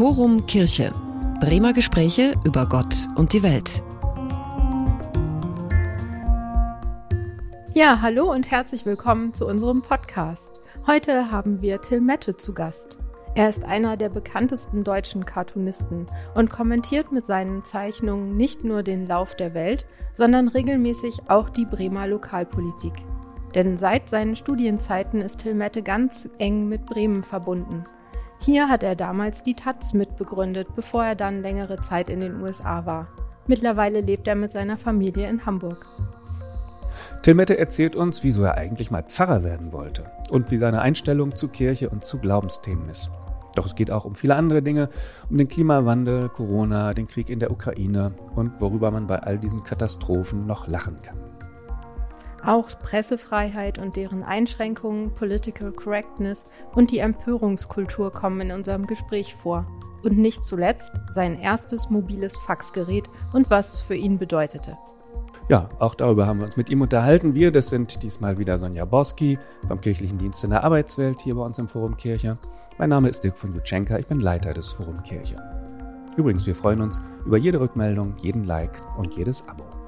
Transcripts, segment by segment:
Forum Kirche. Bremer Gespräche über Gott und die Welt. Ja, hallo und herzlich willkommen zu unserem Podcast. Heute haben wir Till Mette zu Gast. Er ist einer der bekanntesten deutschen Cartoonisten und kommentiert mit seinen Zeichnungen nicht nur den Lauf der Welt, sondern regelmäßig auch die Bremer Lokalpolitik. Denn seit seinen Studienzeiten ist Till Mette ganz eng mit Bremen verbunden. Hier hat er damals die Taz mitbegründet, bevor er dann längere Zeit in den USA war. Mittlerweile lebt er mit seiner Familie in Hamburg. Till Mette erzählt uns, wieso er eigentlich mal Pfarrer werden wollte und wie seine Einstellung zu Kirche und zu Glaubensthemen ist. Doch es geht auch um viele andere Dinge, um den Klimawandel, Corona, den Krieg in der Ukraine und worüber man bei all diesen Katastrophen noch lachen kann. Auch Pressefreiheit und deren Einschränkungen, Political Correctness und die Empörungskultur kommen in unserem Gespräch vor. Und nicht zuletzt sein erstes mobiles Faxgerät und was es für ihn bedeutete. Ja, auch darüber haben wir uns mit ihm unterhalten. Wir, das sind diesmal wieder Sonja Borski vom Kirchlichen Dienst in der Arbeitswelt hier bei uns im Forum Kirche. Mein Name ist Dirk von Jutschenka, ich bin Leiter des Forum Kirche. Übrigens, wir freuen uns über jede Rückmeldung, jeden Like und jedes Abo.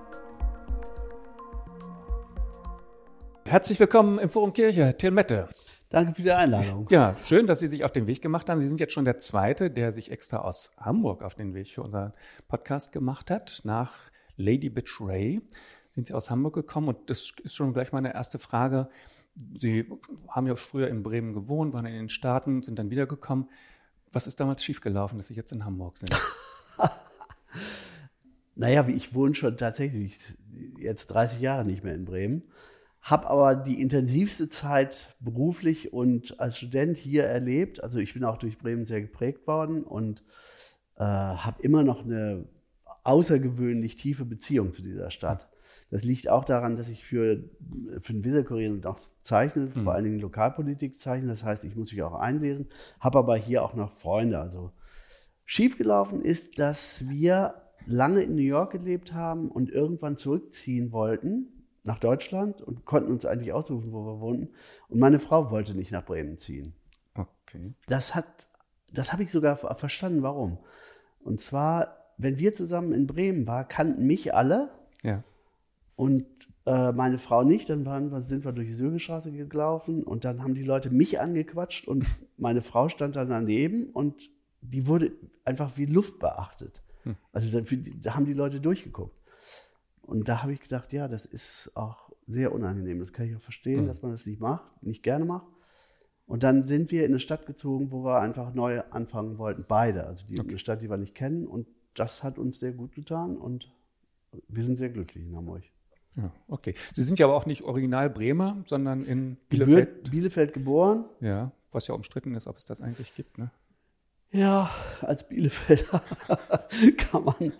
Herzlich willkommen im Forum Kirche, Till Mette. Danke für die Einladung. Ja, schön, dass Sie sich auf den Weg gemacht haben. Sie sind jetzt schon der Zweite, der sich extra aus Hamburg auf den Weg für unseren Podcast gemacht hat. Nach Lady Bitch Ray sind Sie aus Hamburg gekommen und das ist schon gleich meine erste Frage. Sie haben ja früher in Bremen gewohnt, waren in den Staaten, sind dann wiedergekommen. Was ist damals schiefgelaufen, dass Sie jetzt in Hamburg sind? naja, ich wohne schon tatsächlich jetzt 30 Jahre nicht mehr in Bremen, habe aber die intensivste Zeit beruflich und als Student hier erlebt. Also ich bin auch durch Bremen sehr geprägt worden und äh, habe immer noch eine außergewöhnlich tiefe Beziehung zu dieser Stadt. Das liegt auch daran, dass ich für, für den Weserkurier noch zeichne, mhm. vor allen Dingen Lokalpolitik zeichne. Das heißt, ich muss mich auch einlesen, habe aber hier auch noch Freunde. Also schiefgelaufen ist, dass wir lange in New York gelebt haben und irgendwann zurückziehen wollten nach Deutschland und konnten uns eigentlich aussuchen, wo wir wohnten. Und meine Frau wollte nicht nach Bremen ziehen. Okay. Das hat, das habe ich sogar verstanden, warum. Und zwar wenn wir zusammen in Bremen waren, kannten mich alle. Ja. Und äh, meine Frau nicht. Dann waren, sind wir durch die Sürgestraße gelaufen und dann haben die Leute mich angequatscht und meine Frau stand dann daneben und die wurde einfach wie Luft beachtet. Hm. Also da, da haben die Leute durchgeguckt. Und da habe ich gesagt, ja, das ist auch sehr unangenehm. Das kann ich auch verstehen, hm. dass man das nicht macht, nicht gerne macht. Und dann sind wir in eine Stadt gezogen, wo wir einfach neu anfangen wollten, beide. Also die, okay. eine Stadt, die wir nicht kennen. Und das hat uns sehr gut getan und wir sind sehr glücklich in Hamburg. Ja, okay. Sie sind ja aber auch nicht original Bremer, sondern in Bielefeld. Bielefeld geboren. Ja, was ja umstritten ist, ob es das eigentlich gibt, ne? Ja, als Bielefelder kann man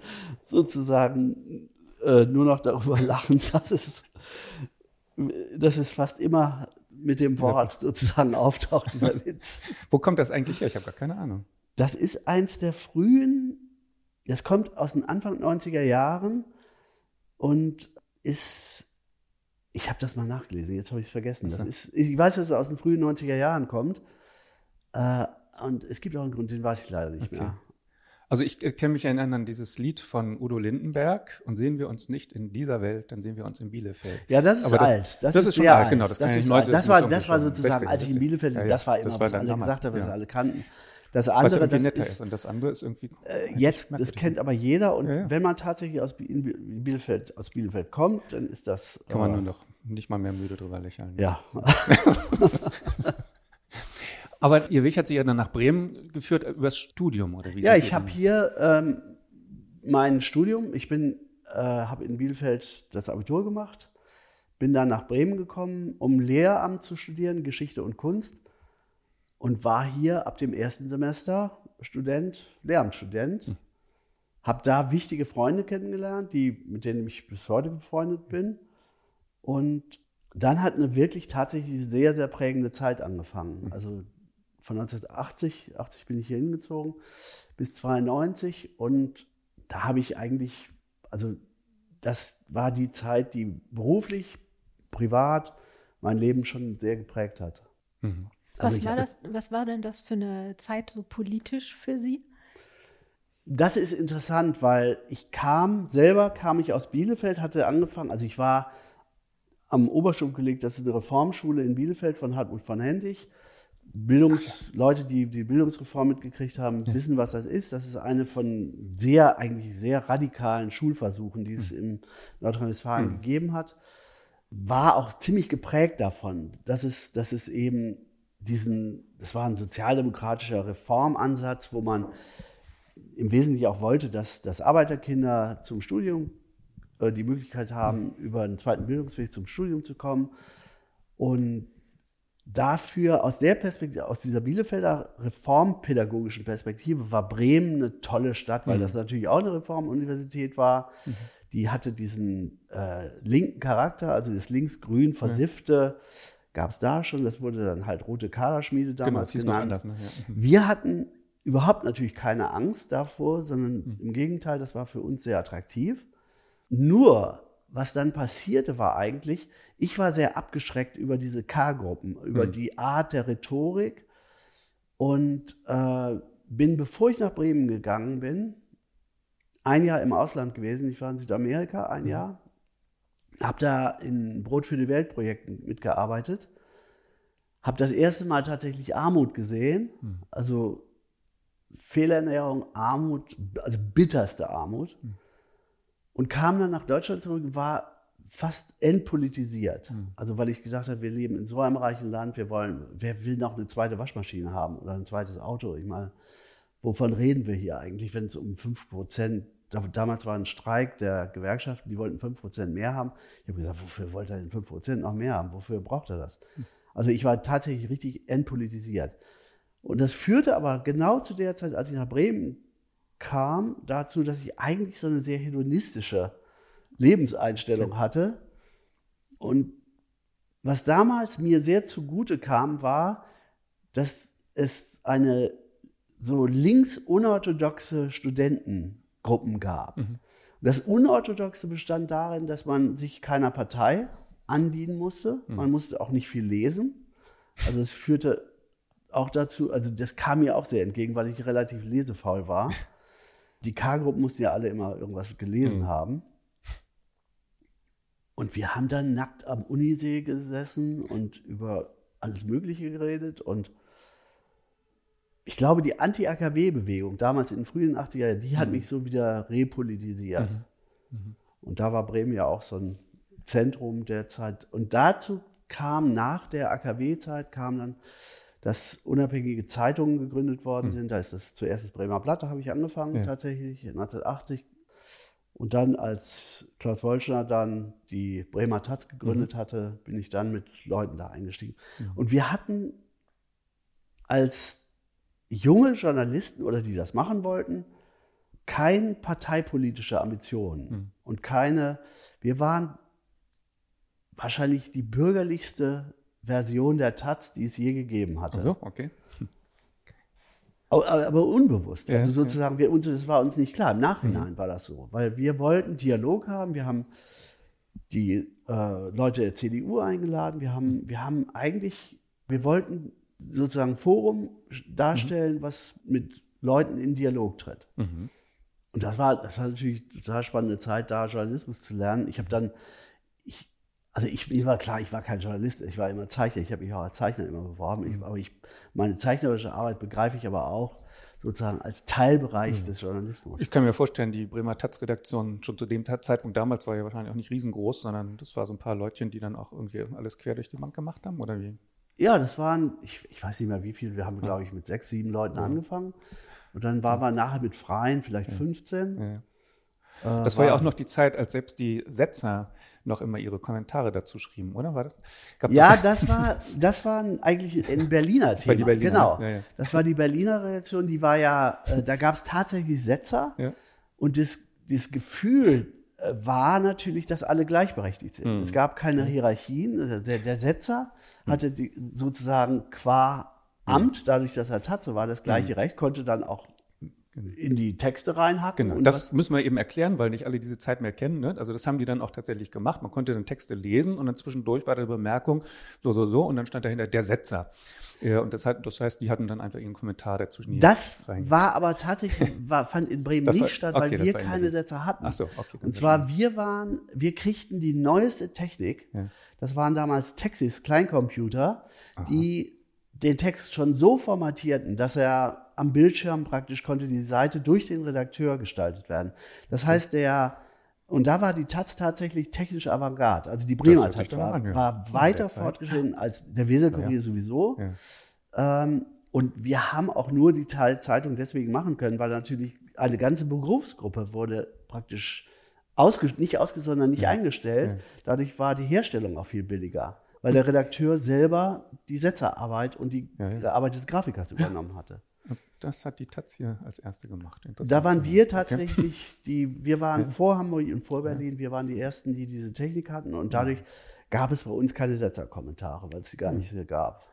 sozusagen äh, nur noch darüber lachen, dass es, dass es fast immer mit dem Wort sozusagen auftaucht, dieser Witz. Wo kommt das eigentlich her? Ich habe gar keine Ahnung. Das ist eins der frühen das kommt aus den Anfang 90er Jahren und ist, ich habe das mal nachgelesen, jetzt habe ich es vergessen. Das ist, ich weiß, dass es aus den frühen 90er Jahren kommt. Äh, und es gibt auch einen Grund, den weiß ich leider nicht okay. mehr. Also ich kann mich erinnern an dieses Lied von Udo Lindenberg und sehen wir uns nicht in dieser Welt, dann sehen wir uns in Bielefeld. Ja, das ist Aber alt. Das, das ist, ist schon alt, genau. Das, das, ist alt. das, war, das war sozusagen, als ich in Bielefeld, ja, ja, das war immer, das war was alle damals, gesagt haben, was ja. alle kannten. Das andere, das ist, ist, und das andere ist irgendwie äh, jetzt, das kennt aber jeder und ja, ja. wenn man tatsächlich aus Bielefeld, aus Bielefeld kommt, dann ist das. Kann man äh, nur noch nicht mal mehr müde drüber lächeln. Ja. aber Ihr Weg hat Sie ja dann nach Bremen geführt übers Studium oder wie? Ja, ich habe hier ähm, mein Studium. Ich bin, äh, habe in Bielefeld das Abitur gemacht, bin dann nach Bremen gekommen, um Lehramt zu studieren, Geschichte und Kunst und war hier ab dem ersten Semester Student, Lehramtsstudent. Hm. Habe da wichtige Freunde kennengelernt, die, mit denen ich bis heute befreundet bin. Und dann hat eine wirklich tatsächlich sehr, sehr prägende Zeit angefangen. Hm. Also von 1980, 80 bin ich hier hingezogen, bis 92. Und da habe ich eigentlich, also das war die Zeit, die beruflich, privat mein Leben schon sehr geprägt hat. Mhm. Also was, war das, was war denn das für eine Zeit so politisch für Sie? Das ist interessant, weil ich kam, selber kam ich aus Bielefeld, hatte angefangen, also ich war am Oberstub gelegt, das ist eine Reformschule in Bielefeld von Hartmut von Hendig. Bildungsleute, die die Bildungsreform mitgekriegt haben, ja. wissen, was das ist. Das ist eine von sehr, eigentlich sehr radikalen Schulversuchen, die es mhm. in Nordrhein-Westfalen mhm. gegeben hat. War auch ziemlich geprägt davon, dass es, dass es eben diesen, das war ein sozialdemokratischer Reformansatz, wo man im Wesentlichen auch wollte, dass, dass Arbeiterkinder zum Studium äh, die Möglichkeit haben, über einen zweiten Bildungsweg zum Studium zu kommen. Und dafür, aus der Perspektive, aus dieser Bielefelder reformpädagogischen Perspektive, war Bremen eine tolle Stadt, weil mhm. das natürlich auch eine Reformuniversität war. Mhm. Die hatte diesen äh, linken Charakter, also das linksgrün versiffte. Ja. Gab es da schon, das wurde dann halt Rote Kaderschmiede genau, damals genau, genannt. Anders, ne? ja. Wir hatten überhaupt natürlich keine Angst davor, sondern mhm. im Gegenteil, das war für uns sehr attraktiv. Nur, was dann passierte, war eigentlich, ich war sehr abgeschreckt über diese K-Gruppen, über mhm. die Art der Rhetorik und äh, bin, bevor ich nach Bremen gegangen bin, ein Jahr im Ausland gewesen. Ich war in Südamerika ein mhm. Jahr, habe da in Brot für die Welt Projekten mitgearbeitet, habe das erste Mal tatsächlich Armut gesehen, mhm. also Fehlernährung, Armut, also bitterste Armut. Mhm. Und kam dann nach Deutschland zurück, war fast entpolitisiert. Mhm. Also weil ich gesagt habe, wir leben in so einem reichen Land, wir wollen, wer will noch eine zweite Waschmaschine haben oder ein zweites Auto? Ich meine, wovon reden wir hier eigentlich, wenn es um 5 Prozent, damals war ein Streik der Gewerkschaften, die wollten 5 Prozent mehr haben. Ich habe gesagt, wofür wollt er denn 5 Prozent noch mehr haben? Wofür braucht er das? Mhm. Also ich war tatsächlich richtig entpolitisiert. Und das führte aber genau zu der Zeit, als ich nach Bremen kam, dazu, dass ich eigentlich so eine sehr hedonistische Lebenseinstellung hatte. Und was damals mir sehr zugute kam, war, dass es eine so linksunorthodoxe Studentengruppen gab. Mhm. Das Unorthodoxe bestand darin, dass man sich keiner Partei andienen musste. Mhm. Man musste auch nicht viel lesen. Also es führte auch dazu, also das kam mir auch sehr entgegen, weil ich relativ lesefaul war. Die K-Gruppen mussten ja alle immer irgendwas gelesen mhm. haben. Und wir haben dann nackt am Unisee gesessen und über alles Mögliche geredet. Und ich glaube, die Anti-AKW-Bewegung damals in den frühen 80er Jahren, die hat mhm. mich so wieder repolitisiert. Mhm. Mhm. Und da war Bremen ja auch so ein Zentrum der Zeit. Und dazu kam nach der AKW-Zeit, kam dann dass unabhängige Zeitungen gegründet worden mhm. sind. Da ist das zuerst das Bremer Blatt, da habe ich angefangen ja. tatsächlich 1980. Und dann, als Klaus Wolschner dann die Bremer Taz gegründet mhm. hatte, bin ich dann mit Leuten da eingestiegen. Mhm. Und wir hatten als junge Journalisten oder die das machen wollten, keine parteipolitische Ambitionen mhm. und keine, wir waren wahrscheinlich die bürgerlichste Version der Taz, die es je gegeben hatte. Ach so, okay. Aber, aber unbewusst. Ja, also sozusagen, wir, uns, das war uns nicht klar. Im Nachhinein mhm. war das so. Weil wir wollten Dialog haben. Wir haben die äh, Leute der CDU eingeladen. Wir haben, wir haben eigentlich, wir wollten sozusagen Forum darstellen, mhm. was mit Leuten in Dialog tritt. Mhm. Und das war, das war natürlich eine total spannende Zeit, da Journalismus zu lernen. Ich habe dann, ich, also ich, mir war klar, ich war kein Journalist, ich war immer Zeichner, ich habe mich auch als Zeichner immer beworben, ich, mhm. aber ich, meine zeichnerische Arbeit begreife ich aber auch sozusagen als Teilbereich mhm. des Journalismus. Ich kann mir vorstellen, die Bremer Taz-Redaktion schon zu dem Zeitpunkt damals war ja wahrscheinlich auch nicht riesengroß, sondern das war so ein paar Leutchen, die dann auch irgendwie alles quer durch die Bank gemacht haben, oder wie? Ja, das waren, ich, ich weiß nicht mehr wie viele, wir haben, glaube ich, mit sechs, sieben Leuten ja. angefangen. Und dann waren wir nachher mit Freien, vielleicht ja. 15. Ja. Äh, das war ja auch noch die Zeit, als selbst die Setzer noch immer ihre Kommentare dazu schrieben, oder? War das? ja, das war, das war eigentlich ein Berliner das Thema. War die Berliner, genau. Ja, ja. Das war die Berliner Reaktion, die war ja, äh, da gab es tatsächlich Setzer ja. und das, das Gefühl äh, war natürlich, dass alle gleichberechtigt sind. Mhm. Es gab keine Hierarchien. Der, der Setzer mhm. hatte die, sozusagen qua Amt, dadurch, dass er Tatze war, das gleiche mhm. Recht, konnte dann auch in die Texte reinhacken. Genau, und das was- müssen wir eben erklären, weil nicht alle diese Zeit mehr kennen. Ne? Also das haben die dann auch tatsächlich gemacht. Man konnte dann Texte lesen und dann zwischendurch war da eine Bemerkung, so, so, so, und dann stand dahinter der Setzer. Ja, und das, hat, das heißt, die hatten dann einfach ihren Kommentar dazwischen. Das war aber tatsächlich, war, fand in Bremen Das nicht war- statt, okay, weil wir war in keine. Sätze hatten. Ach so, okay, Und zwar, wir waren, wir kriegten die neueste Technik. Ja. Das waren damals Texas Kleincomputer, die den Text schon so formatierten, dass er am Bildschirm praktisch konnte die Seite durch den Redakteur gestaltet werden. Das heißt, der, und da war die Taz tatsächlich technisch Avantgarde. Also die Bremer Taz war, an, ja. war weiter fortgeschritten als der Weserkurier Ja. sowieso. Ja. Ähm, und wir haben auch nur die Zeitung deswegen machen können, weil natürlich eine ganze Berufsgruppe wurde praktisch ausge nicht ausgesucht, sondern nicht eingestellt. Dadurch war die Herstellung auch viel billiger, weil der Redakteur selber die Setzerarbeit und die Ja, ja. Arbeit des Grafikers übernommen hatte. Das hat die Taz hier als erste gemacht. Da waren wir tatsächlich die, wir waren vor Hamburg und vor Berlin, wir waren die ersten, die diese Technik hatten. Und dadurch gab es bei uns keine Setzerkommentare, weil es sie gar nicht gab.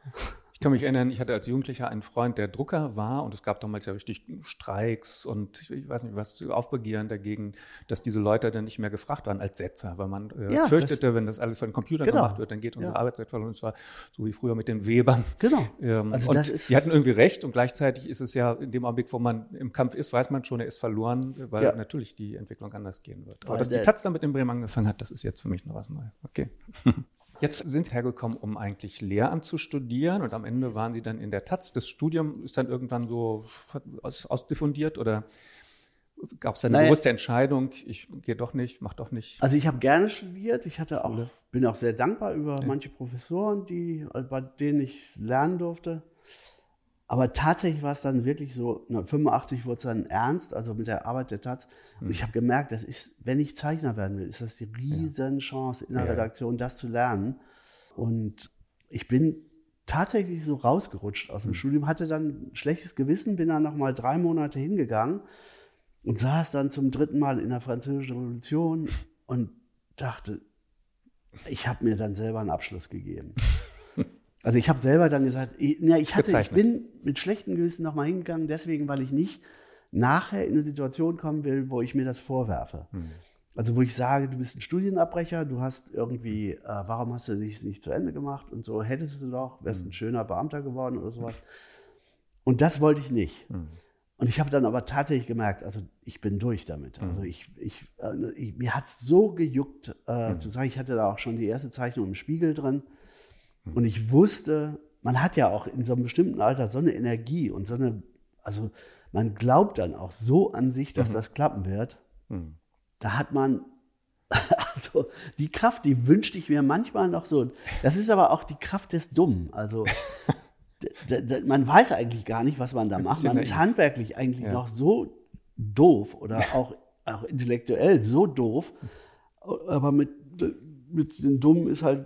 Ich kann mich erinnern, ich hatte als Jugendlicher einen Freund, der Drucker war und es gab damals ja richtig Streiks und ich weiß nicht was, Aufbegehren dagegen, dass diese Leute dann nicht mehr gefragt waren als Setzer, weil man äh, Ja, fürchtete, wenn das alles von Computern Genau. gemacht wird, dann geht unsere Ja. Arbeitszeit verloren. Und es war so wie früher mit den Webern. Genau. Ähm, Also und das ist- die hatten irgendwie recht und gleichzeitig ist es ja in dem Augenblick, wo man im Kampf ist, weiß man schon, er ist verloren, weil Ja. natürlich die Entwicklung anders gehen wird. Aber Weil dass die Taz damit in Bremen angefangen hat, das ist jetzt für mich noch was Neues. Okay. Jetzt sind Sie hergekommen, um eigentlich Lehramt zu studieren und am Ende waren Sie dann in der Taz. Das Studium ist dann irgendwann so aus, ausdiffundiert oder gab es da eine Naja. bewusste Entscheidung, ich gehe doch nicht, mach doch nicht? Also ich habe gerne studiert. Ich hatte auch, bin auch sehr dankbar über manche Professoren, die, bei denen ich lernen durfte. Aber tatsächlich war es dann wirklich so, 1985 wurde es dann ernst, also mit der Arbeit der Taz. Und ich habe gemerkt, das ist, wenn ich Zeichner werden will, ist das die Riesenchance in der Ja. Redaktion, das zu lernen. Und ich bin tatsächlich so rausgerutscht aus dem Studium, hatte dann ein schlechtes Gewissen, bin dann noch mal drei Monate hingegangen und saß dann zum dritten Mal in der Französischen Revolution und dachte, ich habe mir dann selber einen Abschluss gegeben. Also ich habe selber dann gesagt, ich, na, ich, hatte, ich bin mit schlechtem Gewissen nochmal hingegangen, deswegen, weil ich nicht nachher in eine Situation kommen will, wo ich mir das vorwerfe. Also wo ich sage, du bist ein Studienabbrecher, du hast irgendwie, äh, warum hast du dich nicht zu Ende gemacht und so, hättest du doch, wärst ein schöner Beamter geworden oder sowas. Und das wollte ich nicht. Und ich habe dann aber tatsächlich gemerkt, also ich bin durch damit. Also ich, ich, äh, ich mir hat es so gejuckt, äh, zu sagen, ich hatte da auch schon die erste Zeichnung im Spiegel drin. Und ich wusste, man hat ja auch in so einem bestimmten Alter so eine Energie und so eine, also man glaubt dann auch so an sich, dass das klappen wird. Da hat man, also die Kraft, die wünschte ich mir manchmal noch so. Das ist aber auch die Kraft des Dummen. Also man weiß eigentlich gar nicht, was man da macht. Man ist handwerklich eigentlich noch so doof oder auch, auch intellektuell so doof. Aber mit, mit den Dummen ist halt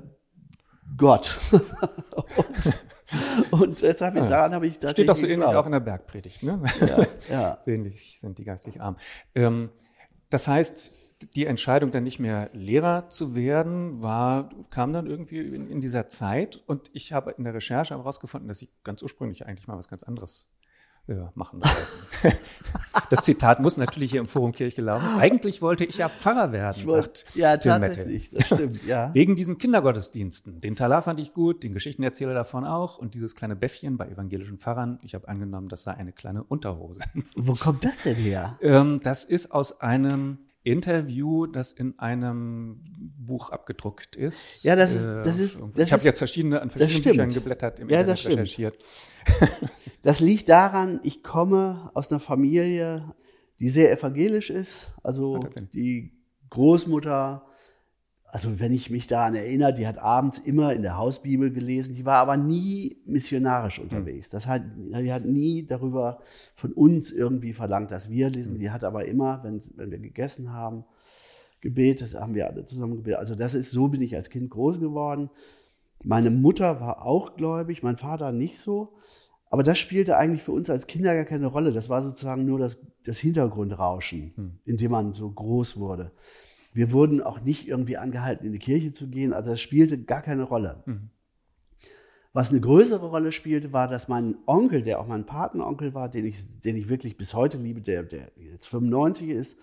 Gott. und, und deshalb, daran habe ich Steht doch so ähnlich auch in der Bergpredigt. Ne? ja. so ähnlich sind die geistig arm. Ähm, das heißt, die Entscheidung dann nicht mehr Lehrer zu werden, war, kam dann irgendwie in, in dieser Zeit und ich habe in der Recherche herausgefunden, dass ich ganz ursprünglich eigentlich mal was ganz anderes äh, machen wollte. das Zitat muss natürlich hier im Forum Kirche laufen. Eigentlich wollte ich ja Pfarrer werden, Ich wollte- sagt ja, Tim Mette. tatsächlich, das stimmt, ja. Wegen diesen Kindergottesdiensten. Den Talar fand ich gut, den Geschichtenerzähler davon auch und dieses kleine Bäffchen bei evangelischen Pfarrern. Ich habe angenommen, das sei eine kleine Unterhose. Wo kommt das denn her? Ähm, das ist aus einem Interview, das in einem Buch abgedruckt ist. Ja, das ist- das ist- das ich habe jetzt verschiedene, an verschiedenen. Büchern geblättert, im Ja, Internet das recherchiert. Das liegt daran, ich komme aus einer Familie, die sehr evangelisch ist. Also die Großmutter, also wenn ich mich daran erinnere, die hat abends immer in der Hausbibel gelesen. Die war aber nie missionarisch unterwegs. Das hat, die hat nie darüber von uns irgendwie verlangt, dass wir lesen. Sie hat aber immer, wenn, wenn wir gegessen haben, gebetet, haben wir alle zusammen gebetet. Also das ist, so bin ich als Kind groß geworden. Meine Mutter war auch gläubig, mein Vater nicht so. Aber das spielte eigentlich für uns als Kinder gar keine Rolle. Das war sozusagen nur das, das Hintergrundrauschen, in dem man so groß wurde. Wir wurden auch nicht irgendwie angehalten, in die Kirche zu gehen. Also das spielte gar keine Rolle. Was eine größere Rolle spielte, war, dass mein Onkel, der auch mein Patenonkel war, den ich, den ich wirklich bis heute liebe, der, der jetzt 95 ist,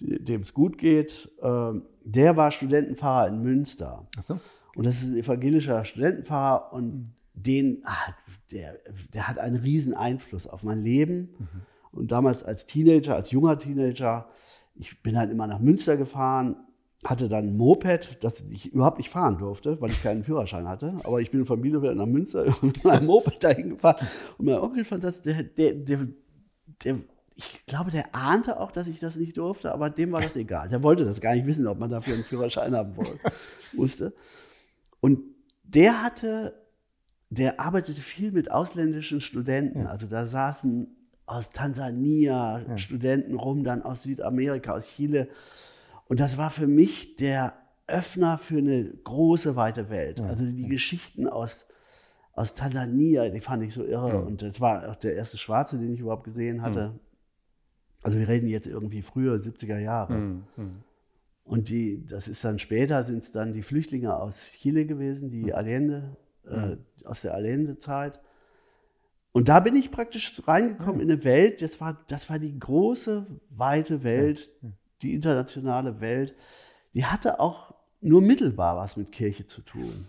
dem es gut geht, äh, der war Studentenpfarrer in Münster. Ach so. Und das ist ein evangelischer Studentenpfarrer und den, ah, der, der hat einen riesen Einfluss auf mein Leben. Mhm. Und damals als Teenager, als junger Teenager, ich bin halt immer nach Münster gefahren, hatte dann ein Moped, das ich überhaupt nicht fahren durfte, weil ich keinen Führerschein hatte. Aber ich bin von Bielefeld nach Münster mit meinem Moped dahin gefahren. Und mein Onkel fand das, der, der, der, der ich glaube, der ahnte auch, dass ich das nicht durfte, aber dem war das egal. Der wollte das gar nicht wissen, ob man dafür einen Führerschein haben wollte, musste. Und der hatte, der arbeitete viel mit ausländischen Studenten. Also da saßen aus Tansania ja. Studenten rum, dann aus Südamerika, aus Chile. Und das war für mich der Öffner für eine große, weite Welt. Ja. Also die Geschichten aus, aus Tansania, die fand ich so irre. Ja. Und das war auch der erste Schwarze, den ich überhaupt gesehen hatte. Also wir reden jetzt irgendwie früher, 70er Jahre. Und die, das ist dann später, sind es dann die Flüchtlinge aus Chile gewesen, die Allende, äh, aus der Allende-Zeit. Und da bin ich praktisch reingekommen in eine Welt, das war, das war die große, weite Welt, die internationale Welt. Die hatte auch nur mittelbar was mit Kirche zu tun.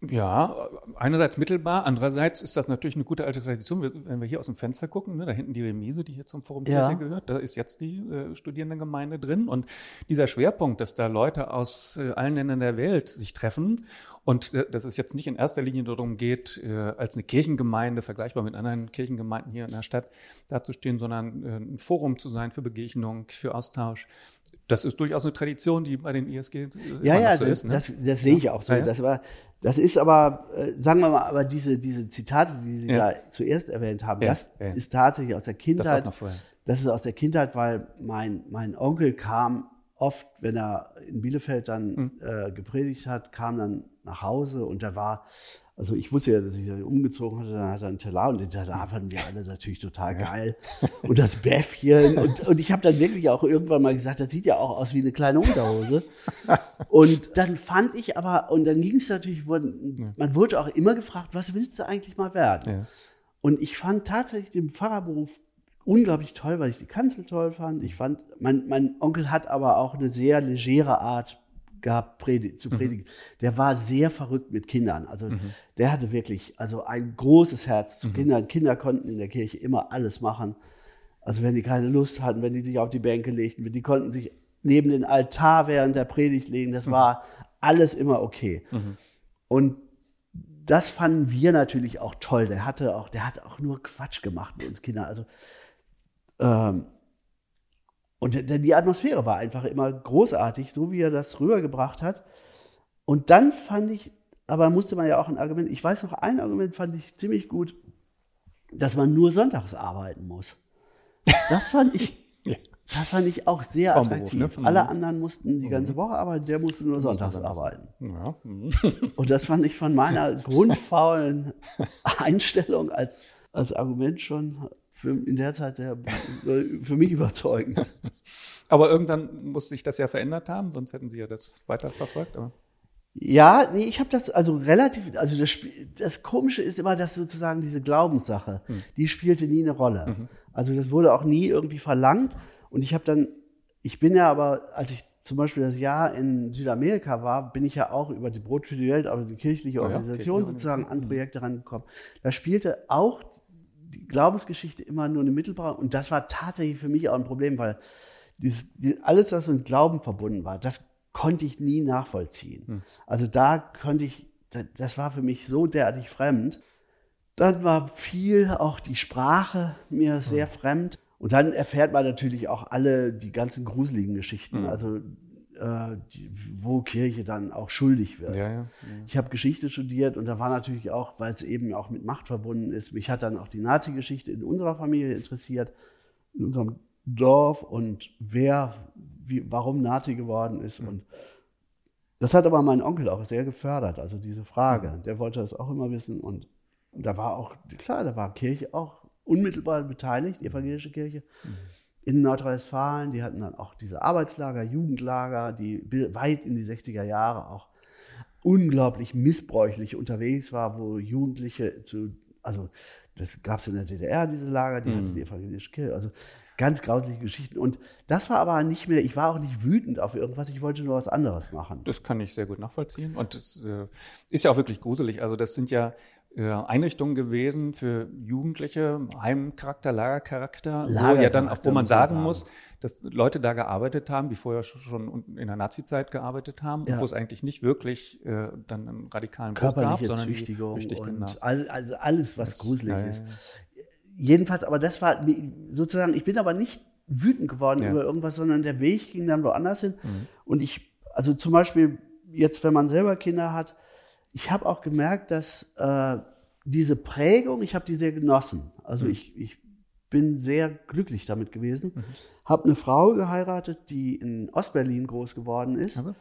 Ja, einerseits mittelbar, andererseits ist das natürlich eine gute alte Tradition. Wenn wir hier aus dem Fenster gucken, ne, da hinten die Remise, die hier zum Forum ja. gehört, da ist jetzt die äh, Studierendengemeinde drin. Und dieser Schwerpunkt, dass da Leute aus äh, allen Ländern der Welt sich treffen und äh, dass es jetzt nicht in erster Linie darum geht, äh, als eine Kirchengemeinde, vergleichbar mit anderen Kirchengemeinden hier in der Stadt, dazustehen, sondern äh, ein Forum zu sein für Begegnung, für Austausch. Das ist durchaus eine Tradition, die bei den ISG äh, ja, ja, so das, ist. Ne? Das, das sehe ich auch so. Ja, ja. Das, war, das ist aber, äh, sagen wir mal, aber diese, diese Zitate, die Sie ja. da zuerst erwähnt haben, das ist tatsächlich aus der Kindheit. Das, das ist aus der Kindheit, weil mein, mein Onkel kam oft, wenn er in Bielefeld dann mhm. äh, gepredigt hat, kam dann nach Hause und da war also ich wusste ja, dass ich umgezogen hatte, dann hat er einen Teller und den Teller fanden wir alle natürlich total geil. Und das Bäffchen. Und, und ich habe dann wirklich auch irgendwann mal gesagt, das sieht ja auch aus wie eine kleine Unterhose. Und dann fand ich aber, und dann ging es natürlich, man wurde auch immer gefragt, was willst du eigentlich mal werden? Ja. Und ich fand tatsächlich den Pfarrerberuf unglaublich toll, weil ich die Kanzel toll fand. Ich fand, mein, mein Onkel hat aber auch eine sehr legere Art gehabt, predigt, zu mhm. predigen. Mhm. Der war sehr verrückt mit Kindern. Also mhm. der hatte wirklich also ein großes Herz zu mhm. Kindern. Kinder konnten in der Kirche immer alles machen. Also wenn die keine Lust hatten, wenn die sich auf die Bänke legten, die konnten sich neben den Altar während der Predigt legen. Das mhm. war alles immer okay. Mhm. Und das fanden wir natürlich auch toll. Der hatte auch, der hat auch nur Quatsch gemacht mit uns Kindern. Also ähm, und die Atmosphäre war einfach immer großartig, so wie er das rübergebracht hat. Und dann fand ich, aber musste man ja auch ein Argument, ich weiß noch, ein Argument fand ich ziemlich gut, dass man nur sonntags arbeiten muss. Das fand ich, das fand ich auch sehr attraktiv. Ne? Alle anderen mussten die ganze mhm. Woche arbeiten, der musste nur sonntags arbeiten. Ja. Mhm. Und das fand ich von meiner grundfaulen Einstellung als, als Argument schon für, in der Zeit sehr, für mich überzeugend. Aber irgendwann muss sich das ja verändert haben, sonst hätten Sie ja das weiterverfolgt. Aber. Ja, nee, ich habe das also relativ, also das, das Komische ist immer, dass sozusagen diese Glaubenssache, hm. die spielte nie eine Rolle. Mhm. Also das wurde auch nie irgendwie verlangt. Und ich habe dann, ich bin ja aber, als ich zum Beispiel das Jahr in Südamerika war, bin ich ja auch über die Brot für die Welt, also die kirchliche Organisation ja, ja, sozusagen an Projekte rangekommen. Da spielte auch Glaubensgeschichte immer nur eine mittelbare. Und das war tatsächlich für mich auch ein Problem, weil dieses, die, alles, was mit Glauben verbunden war, das konnte ich nie nachvollziehen. Hm. Also da konnte ich, das war für mich so derartig fremd. Dann war viel auch die Sprache mir sehr hm. fremd. Und dann erfährt man natürlich auch alle die ganzen gruseligen Geschichten. Hm. Also äh, die, wo Kirche dann auch schuldig wird. Ja, ja, ja. Ich habe Geschichte studiert und da war natürlich auch, weil es eben auch mit Macht verbunden ist, mich hat dann auch die Nazi-Geschichte in unserer Familie interessiert, in unserem Dorf und wer, wie, warum Nazi geworden ist. Und das hat aber mein Onkel auch sehr gefördert, also diese Frage. Der wollte das auch immer wissen und, und da war auch, klar, da war Kirche auch unmittelbar beteiligt, die evangelische Kirche. Mhm in Nordrhein-Westfalen. Die hatten dann auch diese Arbeitslager, Jugendlager, die weit in die 60er Jahre auch unglaublich missbräuchlich unterwegs war, wo Jugendliche zu, also das gab es in der DDR, diese Lager, die mhm. hatte die evangelische Kirche, also ganz grausliche Geschichten. Und das war aber nicht mehr, ich war auch nicht wütend auf irgendwas, ich wollte nur was anderes machen. Das kann ich sehr gut nachvollziehen. Und das äh, ist ja auch wirklich gruselig. Also das sind ja Einrichtungen gewesen für Jugendliche, Heimcharakter, Lagercharakter, Lagercharakter wo ja dann wo man sagen muss, dass Leute da gearbeitet haben, die vorher schon in der Nazi-Zeit gearbeitet haben, ja. wo es eigentlich nicht wirklich äh, dann einen radikalen Bruch gab, sondern Züchtigung die, und genau. also alles, was das, gruselig ja, ist. Jedenfalls, aber das war sozusagen, ich bin aber nicht wütend geworden über irgendwas, sondern der Weg ging dann woanders hin. Mhm. Und ich, also zum Beispiel jetzt, wenn man selber Kinder hat, ich habe auch gemerkt, dass äh, diese Prägung, ich habe die sehr genossen. Also mhm. ich, ich bin sehr glücklich damit gewesen. Mhm. Habe eine Frau geheiratet, die in Ostberlin groß geworden ist. Also?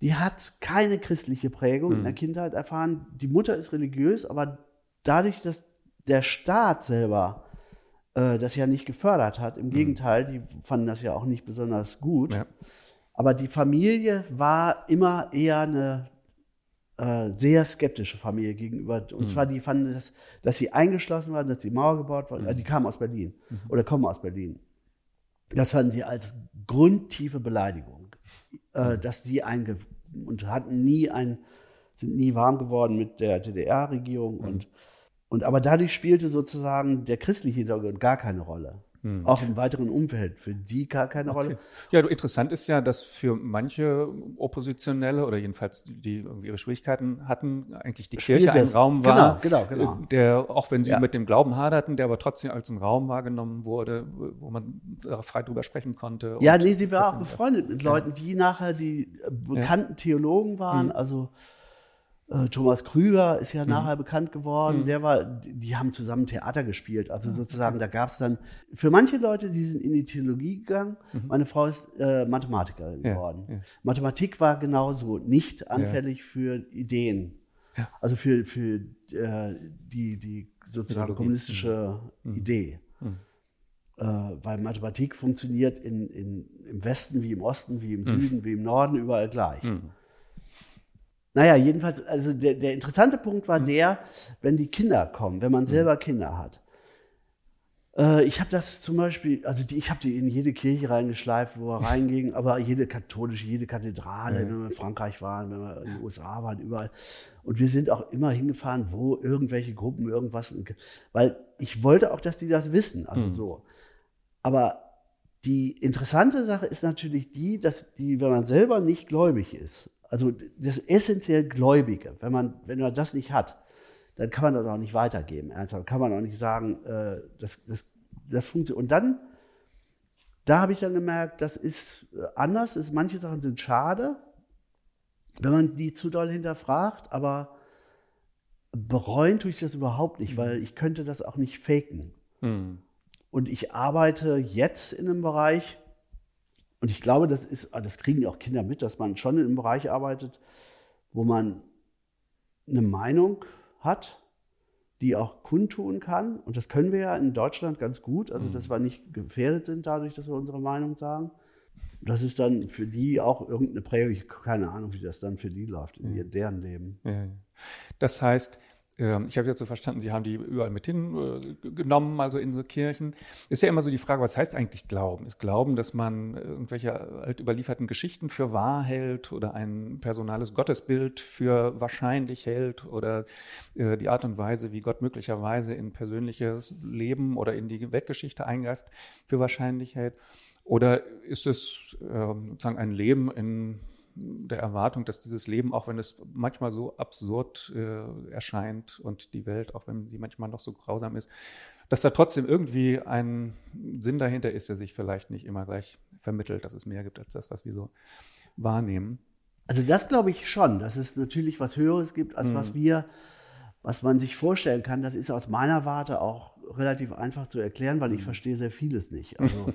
Die hat keine christliche Prägung mhm. in der Kindheit erfahren. Die Mutter ist religiös, aber dadurch, dass der Staat selber äh, das ja nicht gefördert hat, im mhm. Gegenteil, die fanden das ja auch nicht besonders gut. Ja. Aber die Familie war immer eher eine äh, sehr skeptische Familie gegenüber. Und mhm. zwar, die fanden, dass, dass sie eingeschlossen waren, dass die Mauer gebaut. Mhm. Also die kamen aus Berlin mhm. oder kommen aus Berlin. Das fanden sie als grundtiefe Beleidigung, äh, mhm. dass sie einge und hatten nie ein, sind nie warm geworden mit der DDR-Regierung mhm. und und aber dadurch spielte sozusagen der christliche Hintergrund gar keine Rolle. Hm. Auch im weiteren Umfeld, für die gar keine okay. Rolle. Ja, interessant ist ja, dass für manche Oppositionelle oder jedenfalls die irgendwie ihre Schwierigkeiten hatten, eigentlich die Kirche ein Raum war, genau, genau, genau. der, auch wenn sie ja. mit dem Glauben haderten, der aber trotzdem als ein Raum wahrgenommen wurde, wo man frei drüber sprechen konnte. Ja, nee, sie war auch befreundet mit Leuten, die nachher die bekannten ja. Theologen waren, hm. also äh, Thomas Krüger ist ja mhm. nachher bekannt geworden. Mhm. Der war, die haben zusammen Theater gespielt. Also sozusagen, da gab es dann für manche Leute, die sind in die Theologie gegangen. Mhm. Meine Frau ist äh, Mathematikerin ja, geworden. Ja. Mathematik war genauso nicht anfällig ja. für Ideen. Also für, für äh, die, die sozusagen kommunistische mhm. Idee. Mhm. Äh, weil Mathematik funktioniert in, in, im Westen wie im Osten, wie im mhm. Süden, wie im Norden, überall gleich. Naja, jedenfalls, also der, der interessante Punkt war mhm. der, wenn die Kinder kommen, wenn man mhm. selber Kinder hat. Äh, ich habe das zum Beispiel, also die, ich habe die in jede Kirche reingeschleift, wo wir reingingen, aber jede katholische, jede Kathedrale, wenn wir in Frankreich waren, wenn wir in den USA waren, überall. Und wir sind auch immer hingefahren, wo irgendwelche Gruppen irgendwas, weil ich wollte auch, dass die das wissen, also mhm. so. Aber die interessante Sache ist natürlich die, dass die, wenn man selber nicht gläubig ist, also das essentiell Gläubige, wenn man, wenn man das nicht hat, dann kann man das auch nicht weitergeben. Ernsthaft kann man auch nicht sagen, äh, das, das, das funktioniert. Und dann, da habe ich dann gemerkt, das ist äh, anders. Ist, manche Sachen sind schade, wenn man die zu doll hinterfragt, aber bereuen tue ich das überhaupt nicht, weil ich könnte das auch nicht faken. Mhm. Und ich arbeite jetzt in einem Bereich, und ich glaube, das ist, das kriegen auch Kinder mit, dass man schon in einem Bereich arbeitet, wo man eine Meinung hat, die auch kundtun kann. Und das können wir ja in Deutschland ganz gut, also dass mhm. wir nicht gefährdet sind dadurch, dass wir unsere Meinung sagen. Das ist dann für die auch irgendeine Prägung. Ich habe keine Ahnung, wie das dann für die läuft in mhm. deren Leben. Das heißt, ich habe jetzt so verstanden, Sie haben die überall mit hingenommen, also in so Kirchen. Ist ja immer so die Frage, was heißt eigentlich Glauben? Ist Glauben, dass man irgendwelche alt überlieferten Geschichten für wahr hält oder ein personales Gottesbild für wahrscheinlich hält oder äh, die Art und Weise, wie Gott möglicherweise in persönliches Leben oder in die Weltgeschichte eingreift, für wahrscheinlich hält? Oder ist es ähm, sozusagen ein Leben in der Erwartung, dass dieses Leben, auch wenn es manchmal so absurd äh, erscheint und die Welt, auch wenn sie manchmal noch so grausam ist, dass da trotzdem irgendwie ein Sinn dahinter ist, der sich vielleicht nicht immer gleich vermittelt, dass es mehr gibt als das, was wir so wahrnehmen. Also das glaube ich schon, dass es natürlich was Höheres gibt, als mhm. was wir, was man sich vorstellen kann. Das ist aus meiner Warte auch relativ einfach zu erklären, weil ich mhm. verstehe sehr vieles nicht. Also